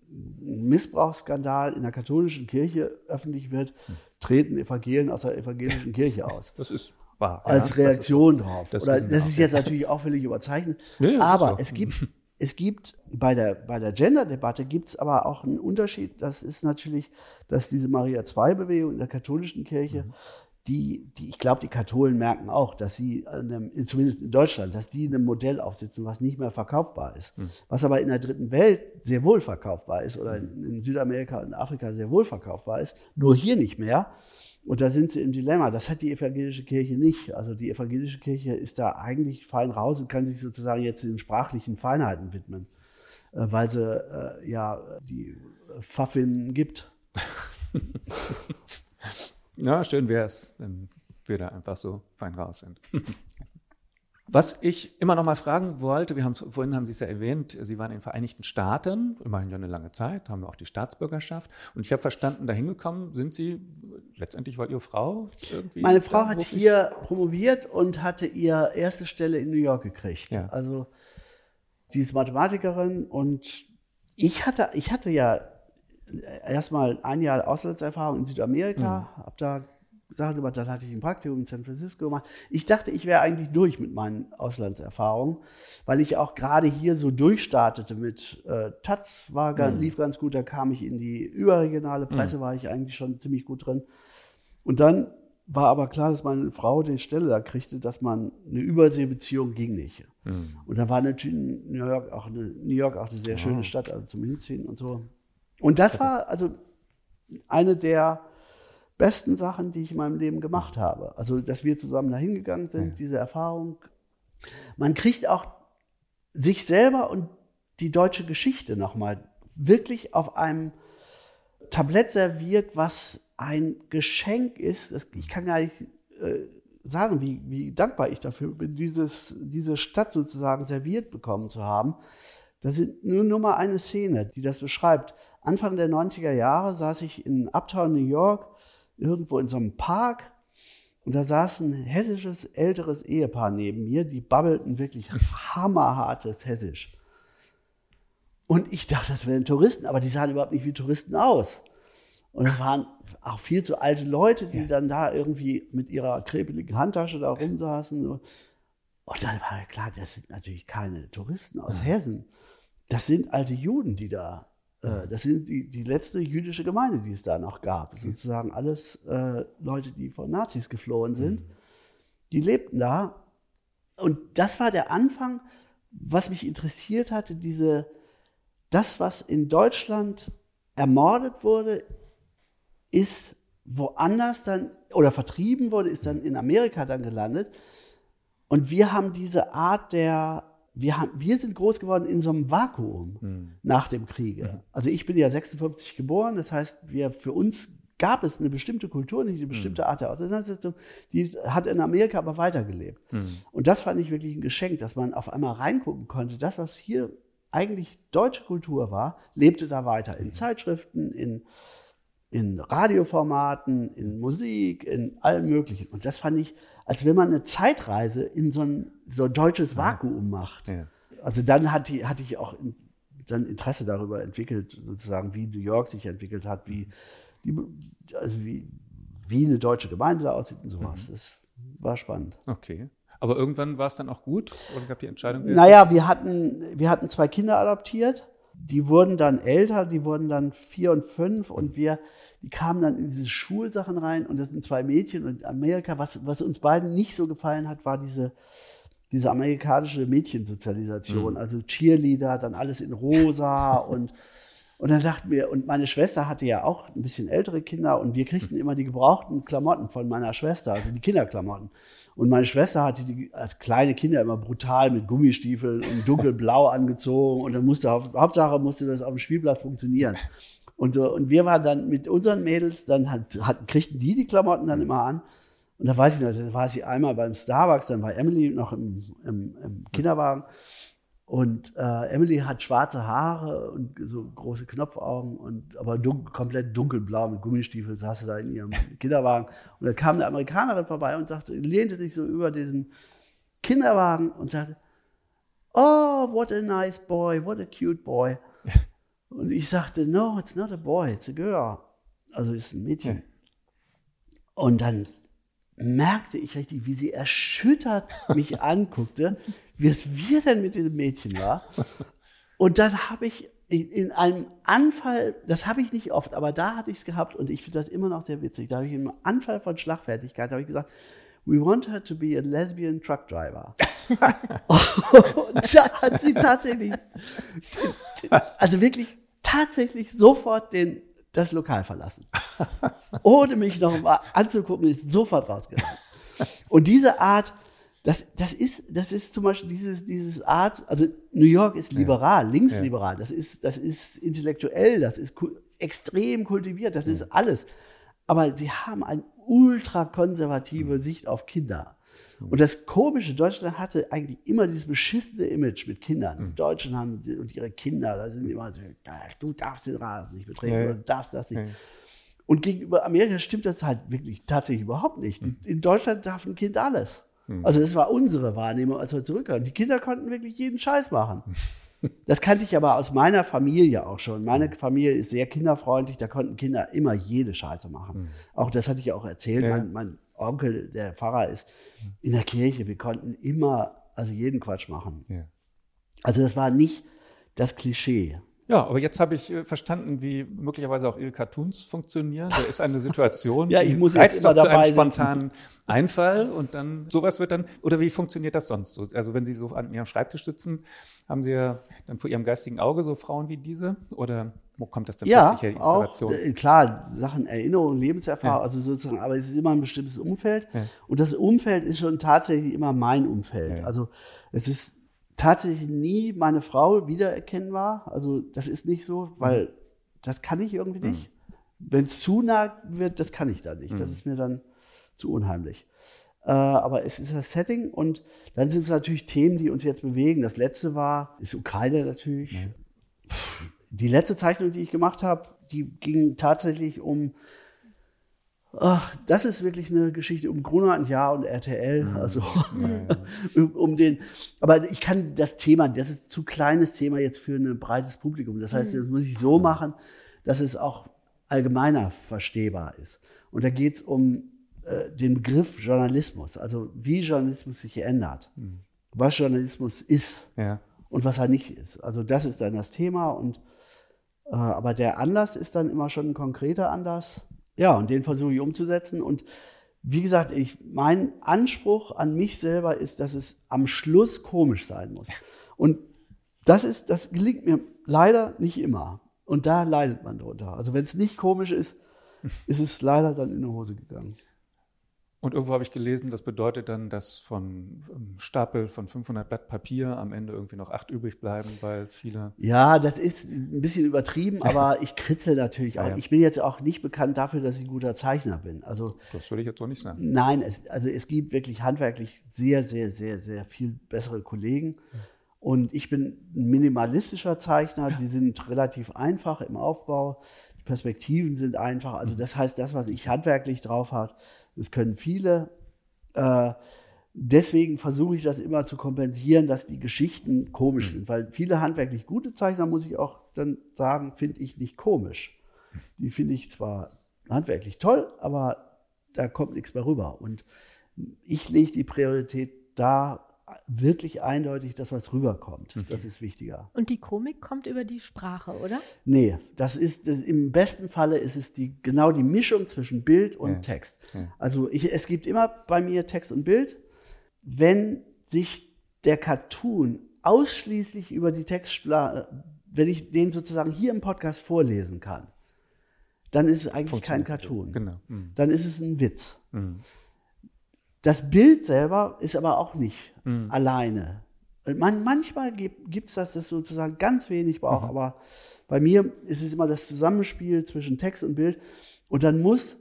Missbrauchsskandal in der katholischen Kirche öffentlich wird, Mhm. treten Evangelien aus der evangelischen Kirche aus. Das ist wahr. als ja. Das ist- Reaktion drauf. das Oder das ist jetzt natürlich auch völlig überzeichnet. Nee, aber so. es gibt, es gibt bei der, bei der Gender-Debatte gibt es aber auch einen Unterschied. Das ist natürlich, dass diese Maria-II-Bewegung in der katholischen Kirche, Mhm. die, die, ich glaube, die Katholen merken auch, dass sie, einem, zumindest in Deutschland, dass die einem Modell aufsitzen, was nicht mehr verkaufbar ist. Mhm. Was aber in der dritten Welt sehr wohl verkaufbar ist oder in, in Südamerika und Afrika sehr wohl verkaufbar ist, nur hier nicht mehr. Und da sind sie im Dilemma. Das hat die evangelische Kirche nicht. Also die evangelische Kirche ist da eigentlich fein raus und kann sich sozusagen jetzt den sprachlichen Feinheiten widmen, äh, weil sie äh, ja die Pfaffin gibt. Ja, schön wäre es, wenn wir da einfach so fein raus sind. Was ich immer noch mal fragen wollte, wir haben vorhin haben Sie es ja erwähnt, Sie waren in den Vereinigten Staaten, immerhin ja eine lange Zeit, haben auch die Staatsbürgerschaft. Und ich habe verstanden, da hingekommen sind Sie letztendlich, weil Ihre Frau irgendwie. Meine Frau hat hier promoviert und hatte ihre erste Stelle in New York gekriegt. Ja. Also sie ist Mathematikerin und ich hatte, ich hatte ja erstmal ein Jahr Auslandserfahrung in Südamerika, Mhm. habe da Sachen gemacht, dann hatte ich ein Praktikum in San Francisco gemacht. Ich dachte, ich wäre eigentlich durch mit meinen Auslandserfahrungen, weil ich auch gerade hier so durchstartete mit äh, Taz, war, Mhm. lief ganz gut, da kam ich in die überregionale Presse, war ich eigentlich schon ziemlich gut drin. Und dann war aber klar, dass meine Frau die Stelle da kriegte, dass man eine Überseebeziehung ging nicht. Und dann war natürlich New York auch eine, New York auch eine sehr schöne Stadt, also zum Hinziehen und so. Und das war also eine der besten Sachen, die ich in meinem Leben gemacht habe. Also, dass wir zusammen dahin gegangen sind, diese Erfahrung. Man kriegt auch sich selber und die deutsche Geschichte nochmal wirklich auf einem Tablett serviert, was ein Geschenk ist. Das, ich kann gar nicht äh, sagen, wie, wie dankbar ich dafür bin, dieses, diese Stadt sozusagen serviert bekommen zu haben. Da sind nur, nur mal eine Szene, die das beschreibt. Anfang der 90er Jahre saß ich in Uptown, New York, irgendwo in so einem Park. Und da saß ein hessisches älteres Ehepaar neben mir, die babbelten wirklich hammerhartes Hessisch. Und ich dachte, das wären Touristen, aber die sahen überhaupt nicht wie Touristen aus. Und es waren auch viel zu alte Leute, die dann da irgendwie mit ihrer krepeligen Handtasche da rumsaßen. Und dann war ja klar, das sind natürlich keine Touristen aus Hessen. Das sind alte Juden, die da das sind die, die letzte jüdische Gemeinde, die es da noch gab. Sozusagen alles äh, Leute, die von Nazis geflohen sind. Die lebten da. Und das war der Anfang, was mich interessiert hatte, diese, das, was in Deutschland ermordet wurde, ist woanders dann oder vertrieben wurde, ist dann in Amerika dann gelandet. Und wir haben diese Art der, wir, haben, wir sind groß geworden in so einem Vakuum Mhm. nach dem Kriege. Also ich bin ja 56 geboren, das heißt, wir, für uns gab es eine bestimmte Kultur, nicht eine bestimmte Art der Auseinandersetzung, die ist, hat in Amerika aber weitergelebt. Und das fand ich wirklich ein Geschenk, dass man auf einmal reingucken konnte. Das, was hier eigentlich deutsche Kultur war, lebte da weiter in Zeitschriften, in, in Radioformaten, in Musik, in allem Möglichen. Und das fand ich, als wenn man eine Zeitreise in so ein, so ein deutsches Vakuum macht. Ja. Also dann hatte, hatte ich auch dann Interesse darüber entwickelt, sozusagen, wie New York sich entwickelt hat, wie, die, also wie, wie eine deutsche Gemeinde da aussieht und sowas. Das war spannend. Okay. Aber irgendwann war es dann auch gut oder gab die Entscheidung? Naja, wir hatten, wir hatten zwei Kinder adoptiert. Die wurden dann älter, die wurden dann vier und fünf und wir, die kamen dann in diese Schulsachen rein und das sind zwei Mädchen und Amerika, was, was uns beiden nicht so gefallen hat, war diese, diese amerikanische Mädchensozialisation, also Cheerleader, dann alles in rosa und, und dann dachten wir, und meine Schwester hatte ja auch ein bisschen ältere Kinder und wir kriegten immer die gebrauchten Klamotten von meiner Schwester, also die Kinderklamotten. Und meine Schwester hatte die als kleine Kinder immer brutal mit Gummistiefeln und dunkelblau angezogen und dann musste, Hauptsache musste das auf dem Spielplatz funktionieren. Und, so, und wir waren dann mit unseren Mädels, dann hat, hat, kriegten die die Klamotten dann immer an. Und da weiß ich noch, da war sie einmal beim Starbucks, dann war Emily noch im, im, im Kinderwagen. Und äh, Emily hat schwarze Haare und so große Knopfaugen und aber dun komplett dunkelblau mit Gummistiefeln saß sie da in ihrem Kinderwagen. Und da kam eine Amerikanerin vorbei und sagte, lehnte sich so über diesen Kinderwagen und sagte, Oh, what a nice boy, what a cute boy. Und ich sagte, no, it's not a boy, it's a girl. Also ist ein Mädchen. Und dann merkte ich richtig, wie sie erschüttert mich anguckte, wie es wir denn mit diesem Mädchen war. Und dann habe ich in- in einem Anfall, das habe ich nicht oft, aber da hatte ich es gehabt und ich finde das immer noch sehr witzig. Da habe ich in einem Anfall von Schlagfertigkeit habe ich gesagt, we want her to be a lesbian truck driver. und da hat sie tatsächlich, also wirklich tatsächlich sofort den, das Lokal verlassen. Ohne mich noch mal anzugucken, ist sofort rausgegangen. Und diese Art, das, das ist, das ist zum Beispiel dieses, dieses Art, also New York ist liberal, linksliberal, das ist, das ist intellektuell, das ist ku extrem kultiviert, das ist alles. Aber sie haben eine ultrakonservative Sicht auf Kinder. Und das Komische, Deutschland hatte eigentlich immer dieses beschissene Image mit Kindern. Die Deutschen haben sie- und ihre Kinder, da sind immer, du darfst den Rasen nicht betreten, Ja, ja. oder du darfst das nicht. Und gegenüber Amerika stimmt das halt wirklich tatsächlich überhaupt nicht. Die- In Deutschland darf ein Kind alles. Also das war unsere Wahrnehmung, als wir zurückkamen. Die Kinder konnten wirklich jeden Scheiß machen. Das kannte ich aber aus meiner Familie auch schon. Meine Familie ist sehr kinderfreundlich, da konnten Kinder immer jede Scheiße machen. Auch das hatte ich auch erzählt. Ja. Mein, mein Onkel, der Pfarrer ist in der Kirche, wir konnten immer, also jeden Quatsch machen. Ja. Also das war nicht das Klischee. Ja, aber jetzt habe ich äh, verstanden, wie möglicherweise auch Ihre Cartoons funktionieren. Da ist eine Situation, Ja, ich muss jetzt immer doch zu einem dabei sitzen. spontanen Einfall und dann sowas wird dann, oder wie funktioniert das sonst so? Also wenn Sie so an Ihrem Schreibtisch sitzen, haben Sie ja dann vor Ihrem geistigen Auge so Frauen wie diese? Oder wo kommt das dann Ja, plötzlich her, die auch, Inspiration? äh, klar, Sachen Erinnerung, Lebenserfahrung, Ja. also sozusagen, aber es ist immer ein bestimmtes Umfeld. Ja. Und das Umfeld ist schon tatsächlich immer mein Umfeld. Also es ist tatsächlich nie meine Frau wiedererkennbar. Also das ist nicht so, weil Mhm. das kann ich irgendwie nicht. Wenn es zu nah wird, das kann ich da nicht. Mhm. Das ist mir dann zu unheimlich. Äh, aber es ist das Setting und dann sind es natürlich Themen, die uns jetzt bewegen. Das letzte war, ist Ukraine natürlich. Die letzte Zeichnung, die ich gemacht habe, die ging tatsächlich um, ach, das ist wirklich eine Geschichte um Gruner und Ja und RTL, also um, um den, aber ich kann das Thema, das ist zu kleines Thema jetzt für ein breites Publikum. Das heißt, das muss ich so machen, dass es auch allgemeiner verstehbar ist. Und da geht es um äh, den Begriff Journalismus, also wie Journalismus sich ändert, was Journalismus ist Ja. und was er nicht ist. Also das ist dann das Thema und Äh, aber der Anlass ist dann immer schon ein konkreter Anlass. Ja, und den versuche ich umzusetzen. Und wie gesagt, ich, mein Anspruch an mich selber ist, dass es am Schluss komisch sein muss. Und das ist, das gelingt mir leider nicht immer. Und da leidet man drunter. Also wenn es nicht komisch ist, ist es leider dann in die Hose gegangen. Und irgendwo habe ich gelesen, das bedeutet dann, dass von einem Stapel von 500 Blatt Papier am Ende irgendwie noch acht übrig bleiben, weil viele. Ja, das ist ein bisschen übertrieben, aber ich kritzel natürlich auch. Ja, ja. Ich bin jetzt auch nicht bekannt dafür, dass ich ein guter Zeichner bin. Also das würde ich jetzt so nicht sagen. Nein, es, also es gibt wirklich handwerklich sehr, sehr, sehr, sehr viel bessere Kollegen. Und ich bin ein minimalistischer Zeichner. Die sind relativ einfach im Aufbau. Perspektiven sind einfach. Also das heißt, das, was ich handwerklich drauf habe, das können viele. Äh, deswegen versuche ich das immer zu kompensieren, dass die Geschichten komisch sind, weil viele handwerklich gute Zeichner, muss ich auch dann sagen, finde ich nicht komisch. Die finde ich zwar handwerklich toll, aber da kommt nichts mehr rüber. Und ich lege die Priorität da wirklich eindeutig das, was rüberkommt. Mhm. Das ist wichtiger. Und die Komik kommt über die Sprache, oder? Nee, das ist das, im besten Falle ist es die genau die Mischung zwischen Bild und ja. Text. Ja. Also ich, es gibt immer bei mir Text und Bild. Wenn sich der Cartoon ausschließlich über die Textsprache, wenn ich den sozusagen hier im Podcast vorlesen kann, dann ist es eigentlich kein Cartoon. Genau. Mhm. Dann ist es ein Witz. Mhm. Das Bild selber ist aber auch nicht mhm. alleine. Man, manchmal gibt es das, das sozusagen ganz wenig braucht, mhm. aber bei mir ist es immer das Zusammenspiel zwischen Text und Bild. Und dann muss,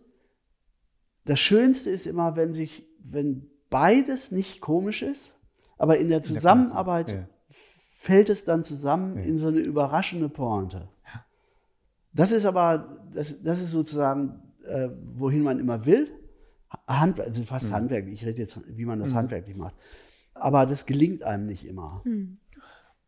das Schönste ist immer, wenn sich, wenn beides nicht komisch ist, aber in der Zusammenarbeit ja. fällt es dann zusammen ja. in so eine überraschende Pointe. Ja. Das ist aber, das, das ist sozusagen, äh, wohin man immer will. Hand, also fast mhm. handwerklich. Ich rede jetzt, wie man das mhm. handwerklich macht. Aber das gelingt einem nicht immer. Mhm.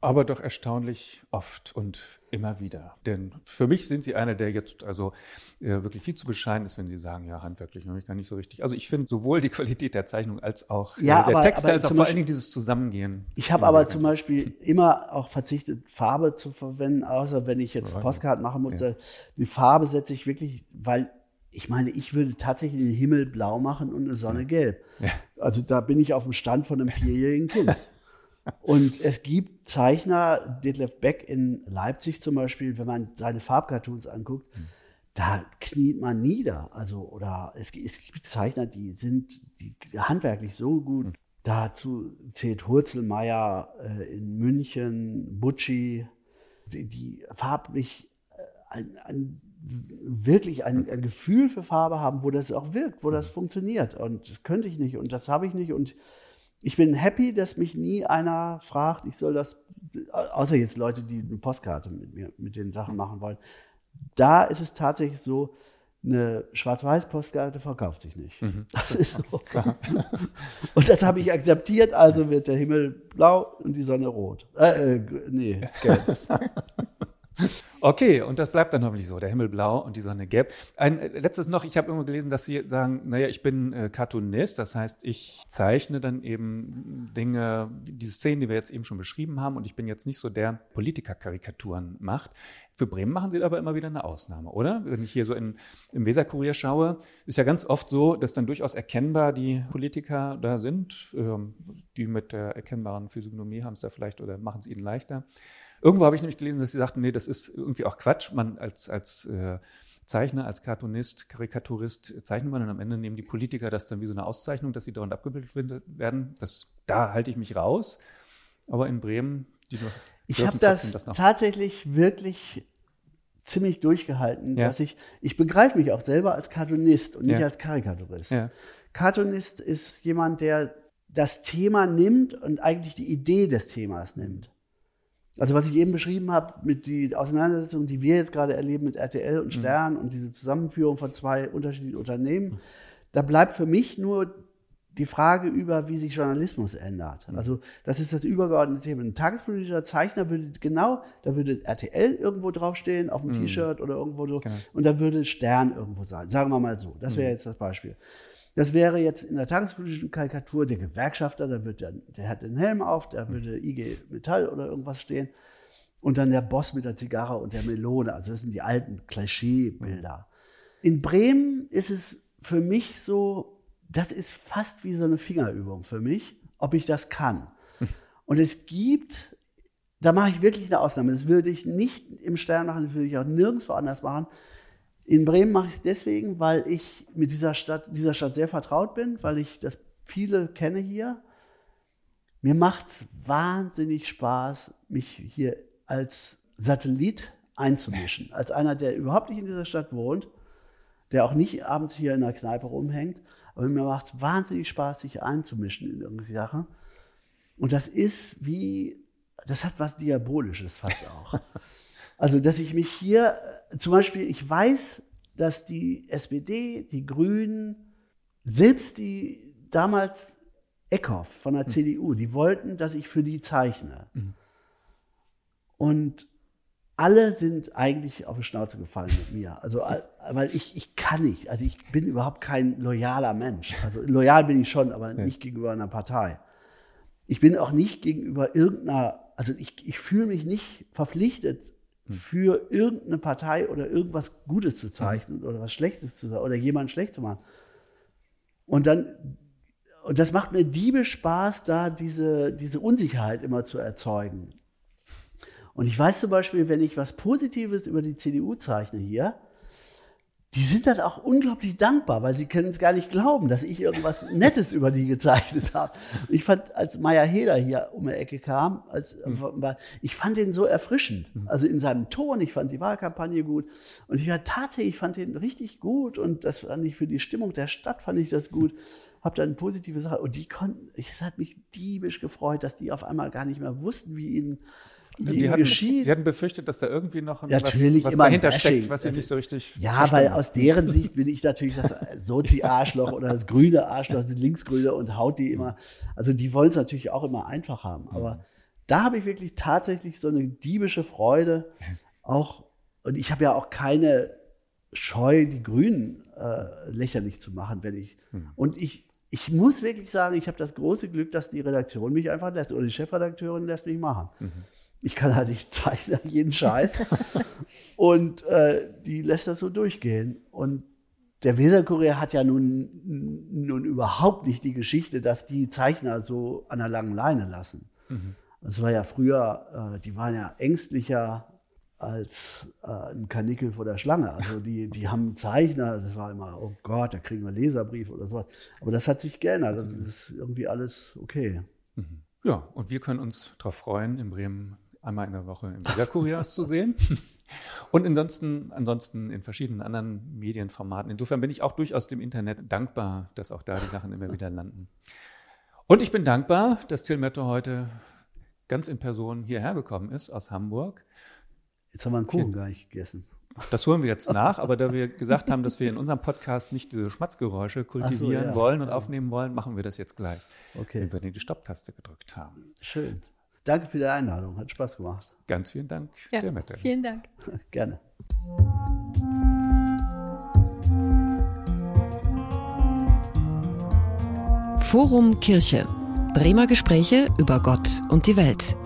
Aber doch erstaunlich oft und immer wieder. Denn für mich sind Sie einer, der jetzt also äh, wirklich viel zu bescheiden ist, wenn Sie sagen, ja, handwerklich ich gar nicht so richtig. Also ich finde sowohl die Qualität der Zeichnung als auch ja, äh, der aber, Text, aber als auch vor allen Dingen dieses Zusammengehen. Ich habe aber zum Beispiel immer auch verzichtet, Farbe zu verwenden, außer wenn ich jetzt Postcard machen musste. Ja. Die Farbe setze ich wirklich, weil ich meine, ich würde tatsächlich den Himmel blau machen und eine Sonne gelb. Ja. Also da bin ich auf dem Stand von einem vierjährigen Kind. und es gibt Zeichner, Detlef Beck in Leipzig zum Beispiel, wenn man seine Farbcartoons anguckt, mhm. da kniet man nieder. Also, oder es, es, gibt Zeichner, die sind die, handwerklich so gut. Mhm. Dazu zählt Hurzelmeier äh, in München, Bucci, die, die farblich äh, ein, ein wirklich ein, ein, Gefühl für Farbe haben, wo das auch wirkt, wo das funktioniert. Und das könnte ich nicht und das habe ich nicht. Und ich bin happy, dass mich nie einer fragt, ich soll das, außer jetzt Leute, die eine Postkarte mit mir, mit den Sachen machen wollen. Da ist es tatsächlich so, eine Schwarz-Weiß-Postkarte verkauft sich nicht. Mhm. Das ist so. und das habe ich akzeptiert, also wird der Himmel blau und die Sonne rot. Äh, äh nee, gelb. Okay, und das bleibt dann hoffentlich so, der Himmel blau und die Sonne gelb. Ein äh, letztes noch, ich habe immer gelesen, dass Sie sagen, naja, ich bin äh, Cartoonist, das heißt, ich zeichne dann eben Dinge, diese Szenen, die wir jetzt eben schon beschrieben haben, und ich bin jetzt nicht so der Politiker-Karikaturen macht. Für Bremen machen Sie aber immer wieder eine Ausnahme, oder? Wenn ich hier so in, im Weserkurier schaue, ist ja ganz oft so, dass dann durchaus erkennbar die Politiker da sind, ähm, die mit der erkennbaren Physiognomie haben es da vielleicht oder machen es ihnen leichter. Irgendwo habe ich nämlich gelesen, dass sie sagten, nee, das ist irgendwie auch Quatsch. Man als, als äh, Zeichner, als Cartoonist, Karikaturist zeichnet man und am Ende nehmen die Politiker das dann wie so eine Auszeichnung, dass sie dauernd abgebildet werden. Das, da halte ich mich raus. Aber in Bremen, die Ich habe das, das tatsächlich wirklich ziemlich durchgehalten, ja. dass ich, ich begreife mich auch selber als Cartoonist und nicht ja. als Karikaturist. Ja. Cartoonist ist jemand, der das Thema nimmt und eigentlich die Idee des Themas nimmt. Also was ich eben beschrieben habe mit die Auseinandersetzung, die wir jetzt gerade erleben mit RTL und mhm. Stern mhm. und diese Zusammenführung von zwei unterschiedlichen Unternehmen, mhm. da bleibt für mich nur die Frage über, wie sich Journalismus ändert. Mhm. Also das ist das übergeordnete Thema. Ein tagespolitischer Zeichner würde genau, da würde RTL irgendwo draufstehen, auf dem mhm. T-Shirt oder irgendwo so, genau. und da würde Stern irgendwo sein. Sagen wir mal so. Das wäre jetzt das Beispiel. Das wäre jetzt in der tagespolitischen Karikatur der Gewerkschafter, da wird der, der hat den Helm auf, da würde IG Metall oder irgendwas stehen. Und dann der Boss mit der Zigarre und der Melone. Also das sind die alten Klischeebilder. In Bremen ist es für mich so, das ist fast wie so eine Fingerübung für mich, ob ich das kann. Und es gibt, da mache ich wirklich eine Ausnahme. Das würde ich nicht im Stern machen, das würde ich auch nirgendwo anders machen. In Bremen mache ich es deswegen, weil ich mit dieser Stadt, dieser Stadt sehr vertraut bin, weil ich das viele kenne hier. Mir macht es wahnsinnig Spaß, mich hier als Satellit einzumischen. Als einer, der überhaupt nicht in dieser Stadt wohnt, der auch nicht abends hier in der Kneipe rumhängt. Aber mir macht es wahnsinnig Spaß, sich einzumischen in irgendeine Sache. Und das ist wie, das hat was Diabolisches fast auch. Also, dass ich mich hier, äh, zum Beispiel, ich weiß, dass die SPD, die Grünen, selbst die damals Eckhoff von der mhm. CDU, die wollten, dass ich für die zeichne. Mhm. Und alle sind eigentlich auf die Schnauze gefallen mit mir. Also, weil ich, ich kann nicht. Also, ich bin überhaupt kein loyaler Mensch. Also, loyal bin ich schon, aber ja. nicht gegenüber einer Partei. Ich bin auch nicht gegenüber irgendeiner, also ich, ich fühle mich nicht verpflichtet. Für irgendeine Partei oder irgendwas Gutes zu zeichnen oder was Schlechtes zu sagen oder jemanden schlecht zu machen. Und dann, und das macht mir Diebe Spaß, da diese, diese Unsicherheit immer zu erzeugen. Und ich weiß zum Beispiel, wenn ich was Positives über die CDU zeichne hier, die sind dann auch unglaublich dankbar, weil sie können es gar nicht glauben, dass ich irgendwas Nettes über die gezeichnet habe. Ich fand, als Meier Heder hier um die Ecke kam, als, mhm. ich fand den so erfrischend. Mhm. Also in seinem Ton, ich fand die Wahlkampagne gut. Und ich war tatsächlich, ich fand den richtig gut. Und das fand ich für die Stimmung der Stadt, fand ich das gut. Hab dann positive Sachen. Und die konnten, es hat mich diebisch gefreut, dass die auf einmal gar nicht mehr wussten, wie ihnen die hatten. Sie hatten befürchtet, dass da irgendwie noch ein, natürlich was, was dahinter steckt, was sie also, nicht so richtig. Ja, weil aus deren Sicht bin ich natürlich das Sozi-Arschloch oder das grüne Arschloch, das linksgrüne und haut die immer. Also die wollen es natürlich auch immer einfach haben. Aber da habe ich wirklich tatsächlich so eine diebische Freude. Auch, und ich habe ja auch keine Scheu, die Grünen äh, lächerlich zu machen, wenn ich. Hm. Und ich, ich muss wirklich sagen, ich habe das große Glück, dass die Redaktion mich einfach lässt oder die Chefredakteurin lässt mich machen. Mhm. Ich kann halt, ich zeichne jeden Scheiß. und äh, die lässt das so durchgehen. Und der Weserkurier hat ja nun, nun überhaupt nicht die Geschichte, dass die Zeichner so an der langen Leine lassen. Mhm. Das war ja früher, äh, die waren ja ängstlicher als äh, ein Kanickel vor der Schlange. Also die, die haben Zeichner, das war immer, oh Gott, da kriegen wir Leserbrief oder sowas. Aber das hat sich geändert. Also das ist irgendwie alles okay. Mhm. Ja, und wir können uns darauf freuen, in Bremen einmal in der Woche im Weserkuriers zu sehen. Und ansonsten, ansonsten in verschiedenen anderen Medienformaten. Insofern bin ich auch durchaus dem Internet dankbar, dass auch da die Sachen immer wieder landen. Und ich bin dankbar, dass Till Metto heute ganz in Person hierher gekommen ist aus Hamburg. Jetzt haben wir einen Kuchen gar nicht gegessen. Das holen wir jetzt nach, aber da wir gesagt haben, dass wir in unserem Podcast nicht diese Schmatzgeräusche kultivieren so, ja. wollen und aufnehmen wollen, machen wir das jetzt gleich, okay. wenn wir die Stopptaste gedrückt haben. Schön. Danke für die Einladung, hat Spaß gemacht. Ganz vielen Dank, ja, der Mette. Vielen Dank. Gerne. Forum Kirche. Bremer Gespräche über Gott und die Welt.